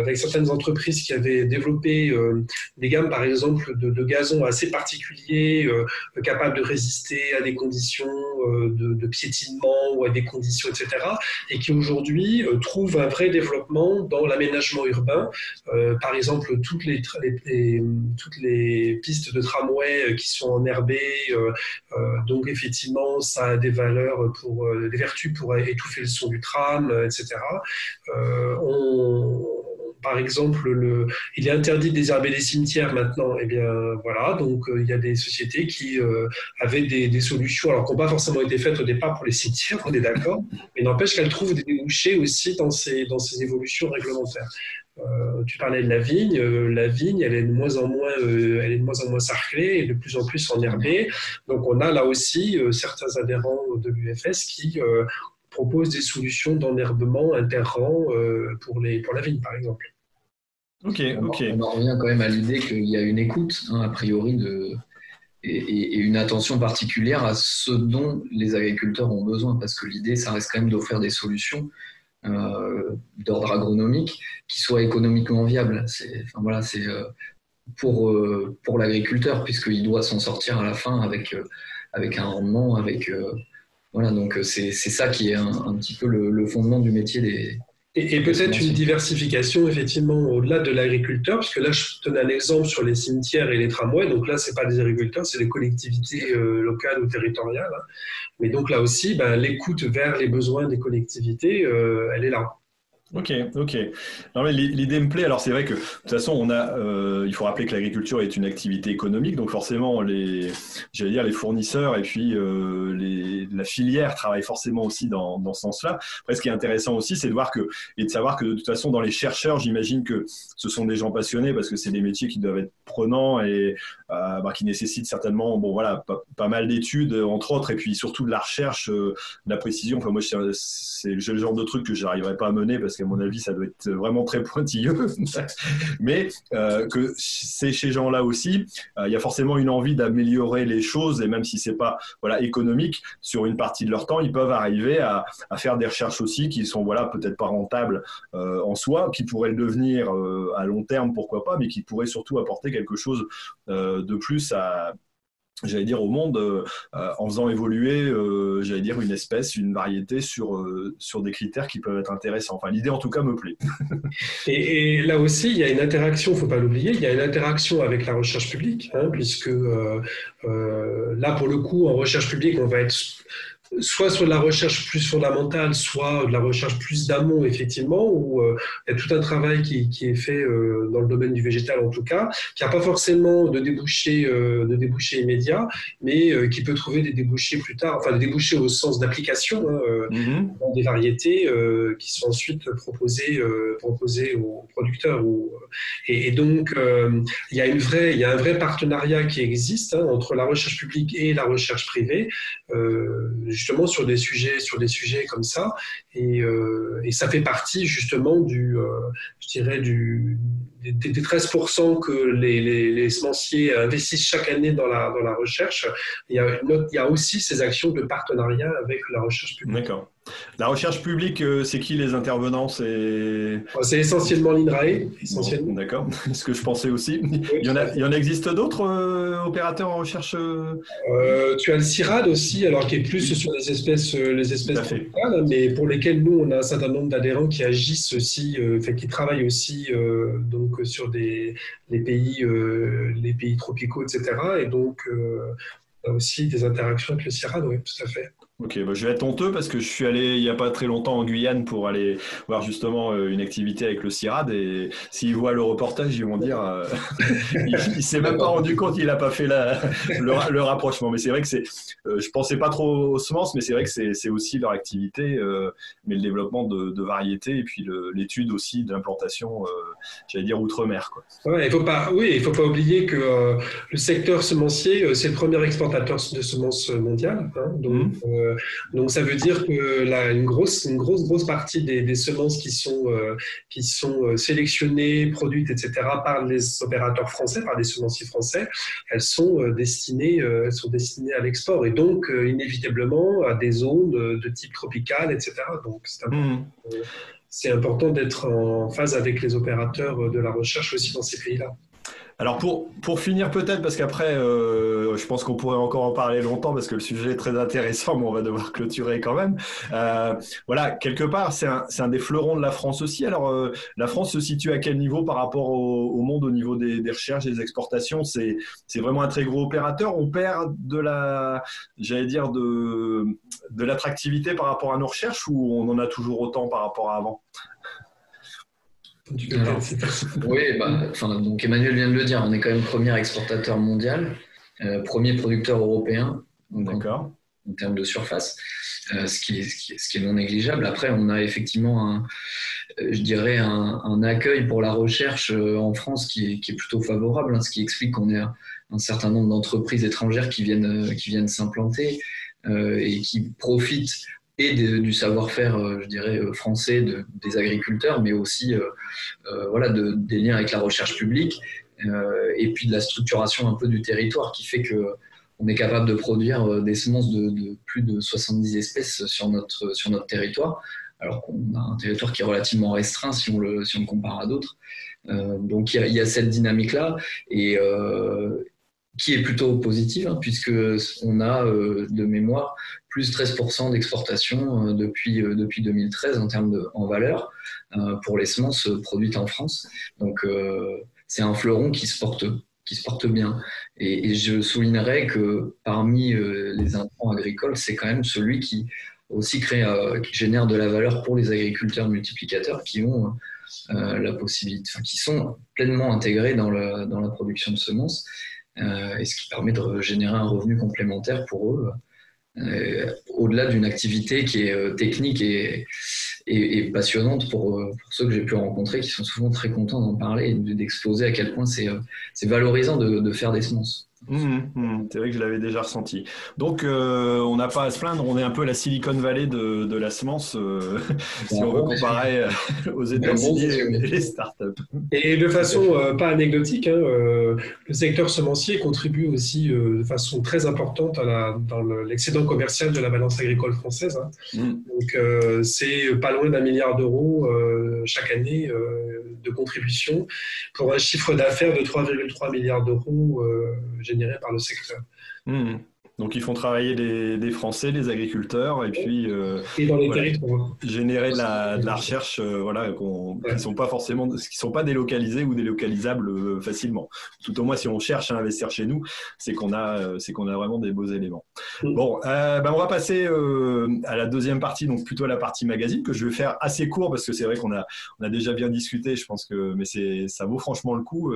avec certaines entreprises qui avaient développé euh, des gammes, par exemple, de, de gazon assez particuliers, euh, capables de résister à des conditions de, piétinement ou à des conditions, etc., et qui aujourd'hui trouvent un vrai développement dans l'aménagement urbain. par exemple, toutes les, pistes de tramway qui sont enherbées, donc effectivement, ça a des valeurs pour des vertus pour étouffer le son du tram, etc. par exemple, le, il est interdit de désherber les cimetières maintenant. Eh bien, voilà, donc euh, il y a des sociétés qui euh, avaient des, solutions, alors qui n'ont pas forcément été faites au départ pour les cimetières, on est d'accord, mais n'empêche qu'elles trouvent des débouchés aussi dans ces, dans ces évolutions réglementaires. Euh, tu parlais de la vigne, la vigne, elle est de moins en moins, elle est de moins en moins sarclée et de plus en plus enherbée. Donc, on a là aussi certains adhérents de l'UFS qui propose des solutions d'enherbement interrang euh, pour, les, pour la vigne, par exemple. Ok, ok. On en revient quand même à l'idée qu'il y a une écoute, hein, a priori, de, et, une attention particulière à ce dont les agriculteurs ont besoin, parce que l'idée, ça reste quand même d'offrir des solutions euh, d'ordre agronomique qui soient économiquement viables. C'est enfin, voilà, c'est euh, pour, euh, pour l'agriculteur, puisqu'il doit s'en sortir à la fin avec, avec un rendement, avec voilà, donc c'est ça qui est un, un petit peu le, le, fondement du métier des, et, peut-être une diversification, effectivement, au-delà de l'agriculteur, puisque là, je donne un exemple sur les cimetières et les tramways. Donc là, ce n'est pas des agriculteurs, c'est des collectivités euh, locales ou territoriales. Hein. Mais donc là aussi, ben, l'écoute vers les besoins des collectivités, euh, elle est là. Ok, ok. l'idée me plaît. Alors c'est vrai que de toute façon, on a, euh, il faut rappeler que l'agriculture est une activité économique, donc forcément les, j'allais dire les fournisseurs et puis euh, les, la filière travaillent forcément aussi dans, dans ce sens-là. Après, ce qui est intéressant aussi, c'est de voir que et de savoir que de toute façon, dans les chercheurs, j'imagine que ce sont des gens passionnés parce que c'est des métiers qui doivent être prenants et euh, bah, qui nécessitent certainement, bon voilà, pas, mal d'études entre autres, et puis surtout de la recherche, de la précision. Enfin moi, c'est le genre de truc que j'arriverais pas à mener parce qu'à mon avis, ça doit être vraiment très pointilleux. Mais euh, que c'est gens-là aussi, euh, il y a forcément une envie d'améliorer les choses, et même si c'est pas voilà économique, sur une partie de leur temps, ils peuvent arriver à, faire des recherches aussi qui sont voilà peut-être pas rentables euh, en soi, qui pourraient le devenir à long terme, pourquoi pas, mais qui pourraient surtout apporter quelque chose de plus à j'allais dire, au monde euh, euh, en faisant évoluer, euh, j'allais dire, une espèce, une variété sur, sur des critères qui peuvent être intéressants. Enfin, l'idée, en tout cas, me plaît. et, là aussi, il y a une interaction, il ne faut pas l'oublier, il y a une interaction avec la recherche publique, hein, puisque là, pour le coup, en recherche publique, on va être soit sur de la recherche plus fondamentale, soit de la recherche plus d'amont, effectivement, où euh, il y a tout un travail qui, qui est fait euh, dans le domaine du végétal, en tout cas, qui n'a pas forcément de débouchés, euh, de débouchés immédiats, mais qui peut trouver des débouchés plus tard, enfin des débouchés au sens d'application, hein, mm-hmm. dans des variétés qui sont ensuite proposées, proposées aux producteurs. Et, donc, il, y a une vraie, il y a un vrai partenariat qui existe hein, entre la recherche publique et la recherche privée justement sur des sujets, sur des sujets comme ça. Et, euh, ça fait partie justement du, euh, je dirais, du, des, 13% que les, les, les, semenciers investissent chaque année dans la, dans la recherche. Il y, a il y a aussi ces actions de partenariat avec la recherche publique. D'accord. La recherche publique, euh, c'est qui les intervenants? C'est essentiellement l'INRAE. Essentiellement. D'accord, ce que je pensais aussi. il, y en a, il y en existe d'autres euh, opérateurs en recherche euh? Tu as le CIRAD aussi, alors qui est plus sur les espèces, les espèces tropicales, mais pour lesquelles nous, on a un certain nombre d'adhérents qui agissent aussi, fait, qui travaillent aussi donc, sur des, les, pays, les pays tropicaux, etc. Et donc, on a aussi des interactions avec le CIRAD, oui, tout à fait. Ok, bah, je vais être honteux parce que je suis allé il n'y a pas très longtemps en Guyane pour aller voir justement euh, une activité avec le CIRAD et s'ils voient le reportage, ils vont dire euh, il, ne s'est même pas rendu compte, il n'a pas fait la, le, rapprochement. Mais c'est vrai que c'est, euh, je pensais pas trop aux semences, mais c'est vrai que c'est aussi leur activité, mais le développement de, variétés et puis l'étude aussi de l'implantation, j'allais dire outre-mer. Ouais, il faut pas, oui, il faut pas oublier que le secteur semencier, c'est le premier exportateur de semences mondiales. Hein, donc, mmh. Euh, donc ça veut dire que là, une grosse, une grosse, grosse partie des, semences qui sont, euh, qui sont euh, sélectionnées, produites, etc. par les opérateurs français, par les semenciers français, elles sont destinées, elles sont destinées à l'export et donc inévitablement à des zones de type tropical, etc. Donc c'est important, mmh. important d'être en phase avec les opérateurs de la recherche aussi dans ces pays-là. Alors pour, pour finir peut-être, parce qu'après, euh, je pense qu'on pourrait encore en parler longtemps, parce que le sujet est très intéressant, mais on va devoir clôturer quand même. Euh, voilà, quelque part, c'est un, un, des fleurons de la France aussi. Alors, euh, la France se situe à quel niveau par rapport au, monde au niveau des, des recherches, des exportations? C'est vraiment un très gros opérateur? On perd de la, j'allais dire, de, de l'attractivité par rapport à nos recherches ou on en a toujours autant par rapport à avant? Oui, bah, donc Emmanuel vient de le dire, on est quand même premier exportateur mondial, euh, premier producteur européen en, en, termes de surface, euh, ce, qui est, ce, qui est, non négligeable. Après, on a effectivement un, euh, je dirais un, accueil pour la recherche en France qui est, qui est plutôt favorable, hein, ce qui explique qu'on ait un, certain nombre d'entreprises étrangères qui viennent, qui viennent s'implanter et qui profitent et du savoir-faire, euh, je dirais, euh, français de, des agriculteurs, mais aussi euh, voilà, de, des liens avec la recherche publique. et puis de la structuration un peu du territoire qui fait que on est capable de produire des semences de, plus de 70 espèces sur notre, sur notre territoire, alors qu'on a un territoire qui est relativement restreint si on le, si on compare à d'autres. donc il y, a cette dynamique-là. Et, qui est plutôt positive, hein, puisque on a de mémoire plus 13% d'exportation depuis, depuis 2013 en termes de, en valeur pour les semences produites en France. Donc c'est un fleuron qui se porte qui se porte bien. Et, je soulignerais que parmi les intrants agricoles, c'est quand même celui qui aussi crée, qui génère de la valeur pour les agriculteurs multiplicateurs qui ont la possibilité, qui sont pleinement intégrés dans, le, dans la production de semences euh, et ce qui permet de générer un revenu complémentaire pour eux, euh, au-delà d'une activité qui est euh, technique et, passionnante pour, pour, ceux que j'ai pu rencontrer, qui sont souvent très contents d'en parler et d'exposer à quel point c'est valorisant de, de, faire des semences. Mmh, mmh. c'est vrai que je l'avais déjà ressenti. Donc, euh, on n'a pas à se plaindre. On est un peu la Silicon Valley de, de la semence, euh, si on veut comparer euh, aux États-Unis et les startups. Et de façon pas anecdotique, hein, le secteur semencier contribue aussi de façon très importante à la, dans l'excédent commercial de la balance agricole française. Hein. Mmh. Donc, c'est pas loin d'un milliard d'euros chaque année de contribution pour un chiffre d'affaires de 3,3 milliards d'euros générés par le secteur. Hmm. Donc ils font travailler des Français, les agriculteurs, et puis euh, dans les générer de la, de la recherche, euh, voilà, qui sont pas forcément, qui sont pas délocalisés ou délocalisables euh, facilement. Tout au moins, si on cherche à investir chez nous, c'est qu'on a, c'est qu'on a vraiment des beaux éléments. Mm. Bon, ben on va passer à la deuxième partie, donc plutôt à la partie magazine que je vais faire assez court parce que c'est vrai qu'on a, on a déjà bien discuté. Je pense que, mais c'est, ça vaut franchement le coup.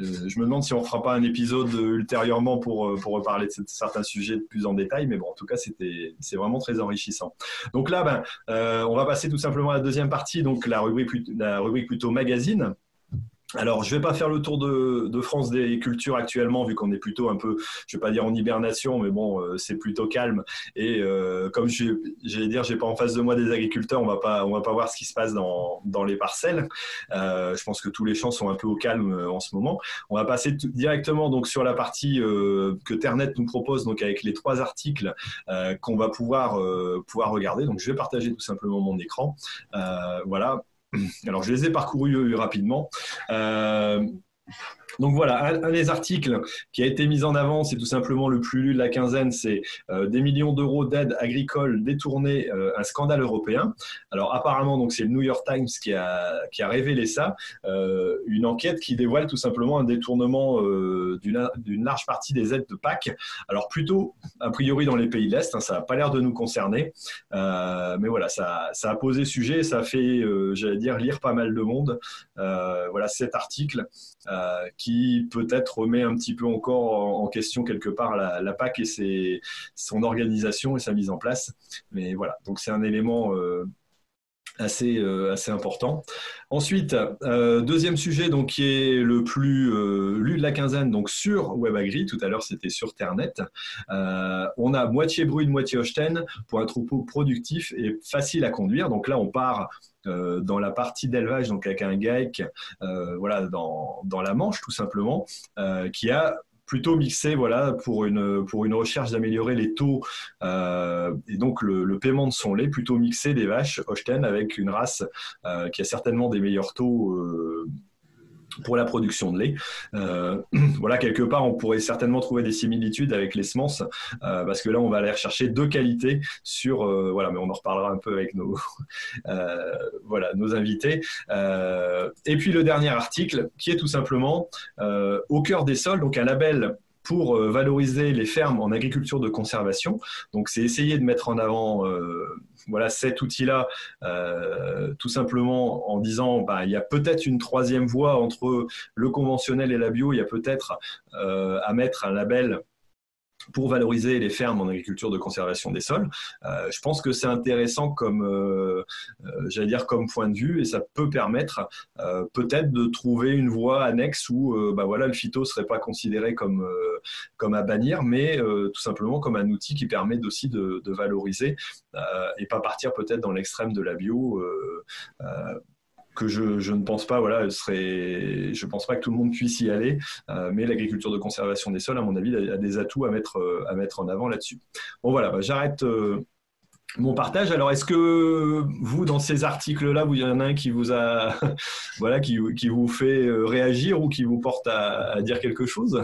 Euh, je me demande si on ne fera pas un épisode ultérieurement pour, euh, pour reparler de certains sujets plus en détail, mais bon, en tout cas, c'était, c'est vraiment très enrichissant. Donc là, ben, euh, on va passer tout simplement à la deuxième partie, donc la rubrique, la rubrique plutôt magazine. Alors, je vais pas faire le tour de, France des cultures actuellement, vu qu'on est plutôt un peu, je vais pas dire en hibernation, mais bon, euh, c'est plutôt calme. Et euh, comme j'allais dire, j'ai pas en face de moi des agriculteurs, on va pas, va pas voir ce qui se passe dans, les parcelles. Euh, je pense que tous les champs sont un peu au calme euh, en ce moment. On va passer directement donc sur la partie que Ternet nous propose, donc avec les trois articles qu'on va pouvoir pouvoir regarder. Donc, je vais partager tout simplement mon écran. voilà. Alors, je les ai parcourus rapidement. Euh, donc voilà, un, des articles qui a été mis en avant, c'est tout simplement le plus lu de la quinzaine, c'est euh, des millions d'euros d'aide agricole détournés, euh, un scandale européen. Alors apparemment, donc c'est le New York Times qui a, qui a révélé ça, euh, une enquête qui dévoile tout simplement un détournement d'une large partie des aides de PAC. Alors plutôt, a priori dans les pays de l'Est, hein, ça n'a pas l'air de nous concerner, mais voilà, ça, ça, a posé sujet, ça a fait, j'allais dire, lire pas mal de monde. voilà cet article qui peut-être remet un petit peu encore en, question quelque part la, PAC et son organisation et sa mise en place. Mais voilà, donc c'est un élément euh, assez, euh, assez important. Ensuite, euh, deuxième sujet donc, qui est le plus lu de la quinzaine, donc sur WebAgri, tout à l'heure c'était sur Ternet. on a moitié brune, moitié Holstein pour un troupeau productif et facile à conduire. Donc là, on part dans la partie d'élevage, donc avec un GAEC, euh, voilà, dans, dans, la Manche tout simplement, euh, qui a plutôt mixé voilà pour une pour une recherche d'améliorer les taux et donc le, paiement de son lait plutôt mixé des vaches Holstein avec une race qui a certainement des meilleurs taux pour la production de lait. Euh, voilà, quelque part, on pourrait certainement trouver des similitudes avec les semences, euh, parce que là, on va aller rechercher deux qualités sur, euh, voilà, mais on en reparlera un peu avec nos, voilà, nos invités. et puis le dernier article, qui est tout simplement au cœur des sols, donc un label pour valoriser les fermes en agriculture de conservation. Donc, c'est essayer de mettre en avant voilà cet outil-là, euh, tout simplement en disant bah, il y a peut-être une troisième voie entre le conventionnel et la bio, il y a peut-être euh, à mettre un label pour valoriser les fermes en agriculture de conservation des sols. Euh, je pense que c'est intéressant comme, euh, euh, j'allais dire, comme point de vue et ça peut permettre peut-être de trouver une voie annexe où bah voilà, le phyto serait pas considéré comme, comme à bannir, mais tout simplement comme un outil qui permet aussi de, valoriser et pas partir peut-être dans l'extrême de la bio que je, je, ne pense pas, voilà, serait, je pense pas que tout le monde puisse y aller, mais l'agriculture de conservation des sols, à mon avis, a, des atouts à mettre, à mettre en avant là-dessus. Bon voilà, bah, j'arrête mon partage. Alors, est-ce que vous, dans ces articles-là, il y en a un qui vous a, voilà, qui, qui, vous fait euh, réagir ou qui vous porte à, dire quelque chose?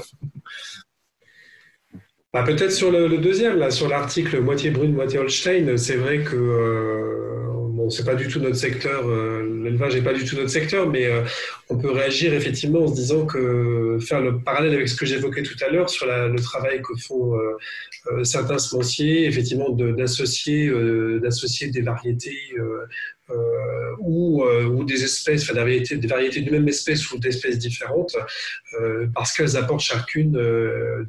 Bah, Peut-être sur le, deuxième, là, sur l'article moitié brune, moitié Holstein, c'est vrai que euh, c'est pas du tout notre secteur, euh, l'élevage n'est pas du tout notre secteur, mais on peut réagir effectivement en se disant que faire le parallèle avec ce que j'évoquais tout à l'heure sur le travail que font euh, certains semenciers, effectivement, euh, d'associer des variétés euh, ou, ou, des espèces, enfin, des variétés, des variétés d'une même espèce ou d'espèces différentes, parce qu'elles apportent chacune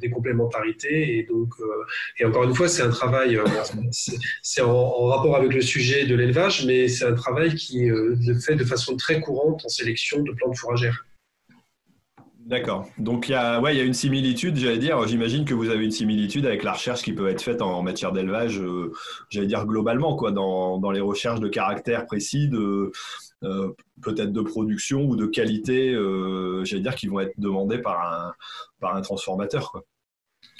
des complémentarités. Et donc, et encore une fois, c'est un travail, c'est en, en, rapport avec le sujet de l'élevage, mais c'est un travail qui est fait de façon très courante en sélection de plantes fourragères. D'accord. Donc il y a, ouais, il y a une similitude, j'allais dire. J'imagine que vous avez une similitude avec la recherche qui peut être faite en, matière d'élevage, euh, j'allais dire globalement, quoi, dans, dans, les recherches de caractère précis, de euh, peut-être de production ou de qualité, euh, j'allais dire, qui vont être demandées par un, par un transformateur, quoi.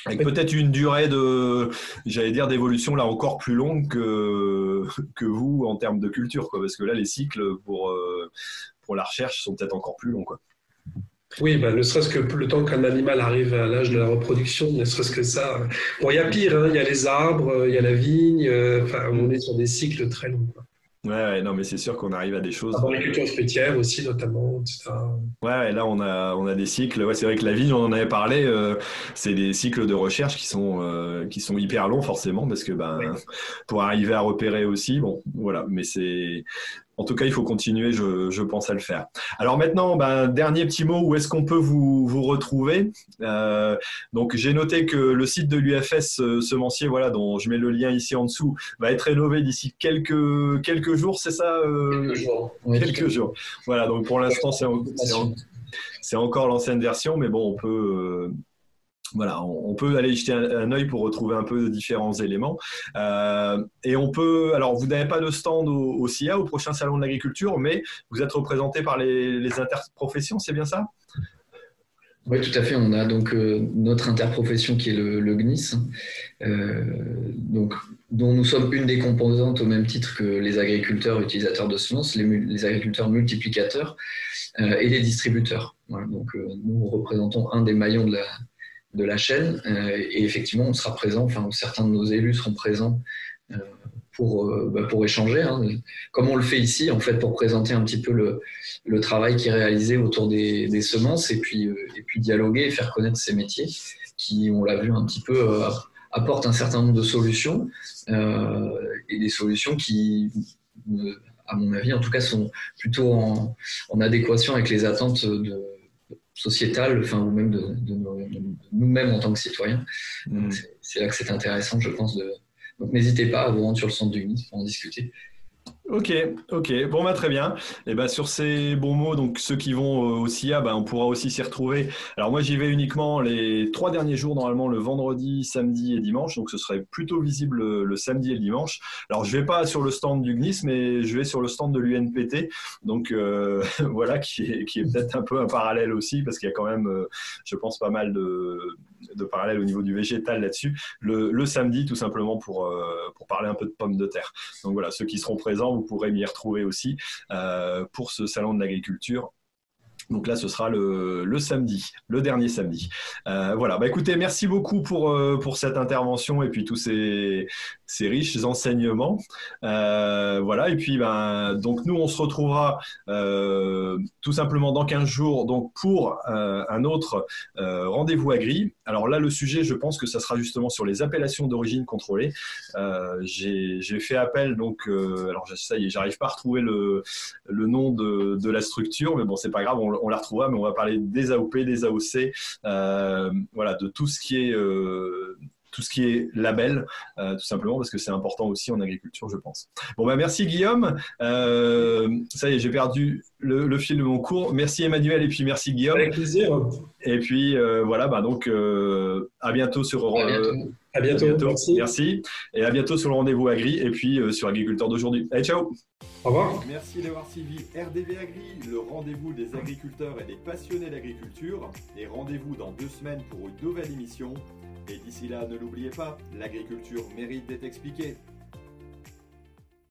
Avec peut-être une durée de, j'allais dire, d'évolution là encore plus longue que, que vous en termes de culture, quoi, parce que là les cycles pour, pour la recherche sont peut-être encore plus longs, quoi. Oui, ben, ne serait-ce que le temps qu'un animal arrive à l'âge de la reproduction, ne serait-ce que ça. Bon, il y a pire, hein. il y a les arbres, il y a la vigne, euh, enfin, on est sur des cycles très longs. Ouais, non, mais c'est sûr qu'on arrive à des choses. Dans les cultures fruitières aussi, notamment, etc. Ouais, là, on a, on a des cycles. Ouais, c'est vrai que la vigne, on en avait parlé, euh, c'est des cycles de recherche qui sont, euh, qui sont hyper longs, forcément, parce que ben, pour arriver à repérer aussi, bon, voilà, mais c'est, en tout cas, il faut continuer, je, je, pense, à le faire. Alors maintenant, ben, dernier petit mot, où est-ce qu'on peut vous, vous retrouver? Euh, Donc, j'ai noté que le site de l'UFS euh, semencier, voilà, dont je mets le lien ici en dessous, va être rénové d'ici quelques, quelques jours, c'est ça euh, Quelques jours. quelques jours. Voilà, donc pour l'instant, c'est encore l'ancienne version, mais bon, on peut, euh, on, peut aller jeter un, œil pour retrouver un peu différents éléments. Euh, et on peut, alors vous n'avez pas de stand au, CIA, au prochain salon de l'agriculture, mais vous êtes représenté par les, interprofessions, c'est bien ça? Oui, tout à fait. On a donc euh, notre interprofession qui est le, GNIS, euh, dont nous sommes une des composantes au même titre que les agriculteurs utilisateurs de semences, les, agriculteurs multiplicateurs et les distributeurs. nous représentons un des maillons de la, de la chaîne. Euh, et effectivement, on sera présent, enfin, certains de nos élus seront présents euh, pour, euh, bah, pour échanger, hein. comme on le fait ici, en fait, pour présenter un petit peu le, le travail qui est réalisé autour des, semences et puis, et puis dialoguer et faire connaître ces métiers qui, on l'a vu un petit peu, apportent un certain nombre de solutions et des solutions qui, à mon avis, en tout cas, sont plutôt en adéquation avec les attentes de, sociétale, enfin, ou même de, nous-mêmes en tant que citoyens. Mm. C'est là que c'est intéressant, je pense. De... Donc n'hésitez pas à vous rendre sur le centre du NIS pour en discuter. Ok, ok, bon bah très bien. Et bah sur ces bons mots, donc ceux qui vont euh, au CIA, bah, on pourra aussi s'y retrouver. Alors moi j'y vais uniquement les trois derniers jours, normalement le vendredi, samedi et dimanche, donc ce serait plutôt visible le, samedi et le dimanche. Alors je vais pas sur le stand du GNIS, mais je vais sur le stand de l'UNPT, donc euh, voilà qui est, qui est peut-être un peu un parallèle aussi, parce qu'il y a quand même, euh, je pense, pas mal de, de parallèles au niveau du végétal là-dessus. Le, samedi, tout simplement pour, pour parler un peu de pommes de terre. Donc voilà, ceux qui seront présents vous pourrez m'y retrouver aussi euh, pour ce salon de l'agriculture donc là, ce sera le, samedi, le dernier samedi. Euh, voilà. Bah écoutez, merci beaucoup euh, pour cette intervention et puis tous ces, ces riches enseignements. Euh, voilà. Et puis ben donc nous, on se retrouvera euh, tout simplement dans 15 jours donc pour euh, un autre rendez-vous agri. Alors là, le sujet, je pense que ça sera justement sur les appellations d'origine contrôlée. J'ai fait appel donc alors ça y est, j'arrive pas à retrouver le nom de, la structure, mais bon, c'est pas grave. On, on, la retrouvera, mais on va parler des AOP, des AOC, euh, voilà, de tout ce qui est euh, tout ce qui est label, euh, tout simplement parce que c'est important aussi en agriculture, je pense. Bon, bah, merci Guillaume. Euh, ça y est, j'ai perdu le, fil de mon cours. Merci Emmanuel et puis merci Guillaume. Avec plaisir. Et puis euh, voilà, bah, donc à bientôt sur. À bientôt. Merci. merci. Et à bientôt sur le rendez-vous Agri et puis sur Agriculteur d'aujourd'hui. Allez, ciao. Au revoir. Merci d'avoir suivi RDV Agri, le rendez-vous des agriculteurs et des passionnés d'agriculture. Et rendez-vous dans deux semaines pour une nouvelle émission. Et d'ici là, ne l'oubliez pas, l'agriculture mérite d'être expliquée.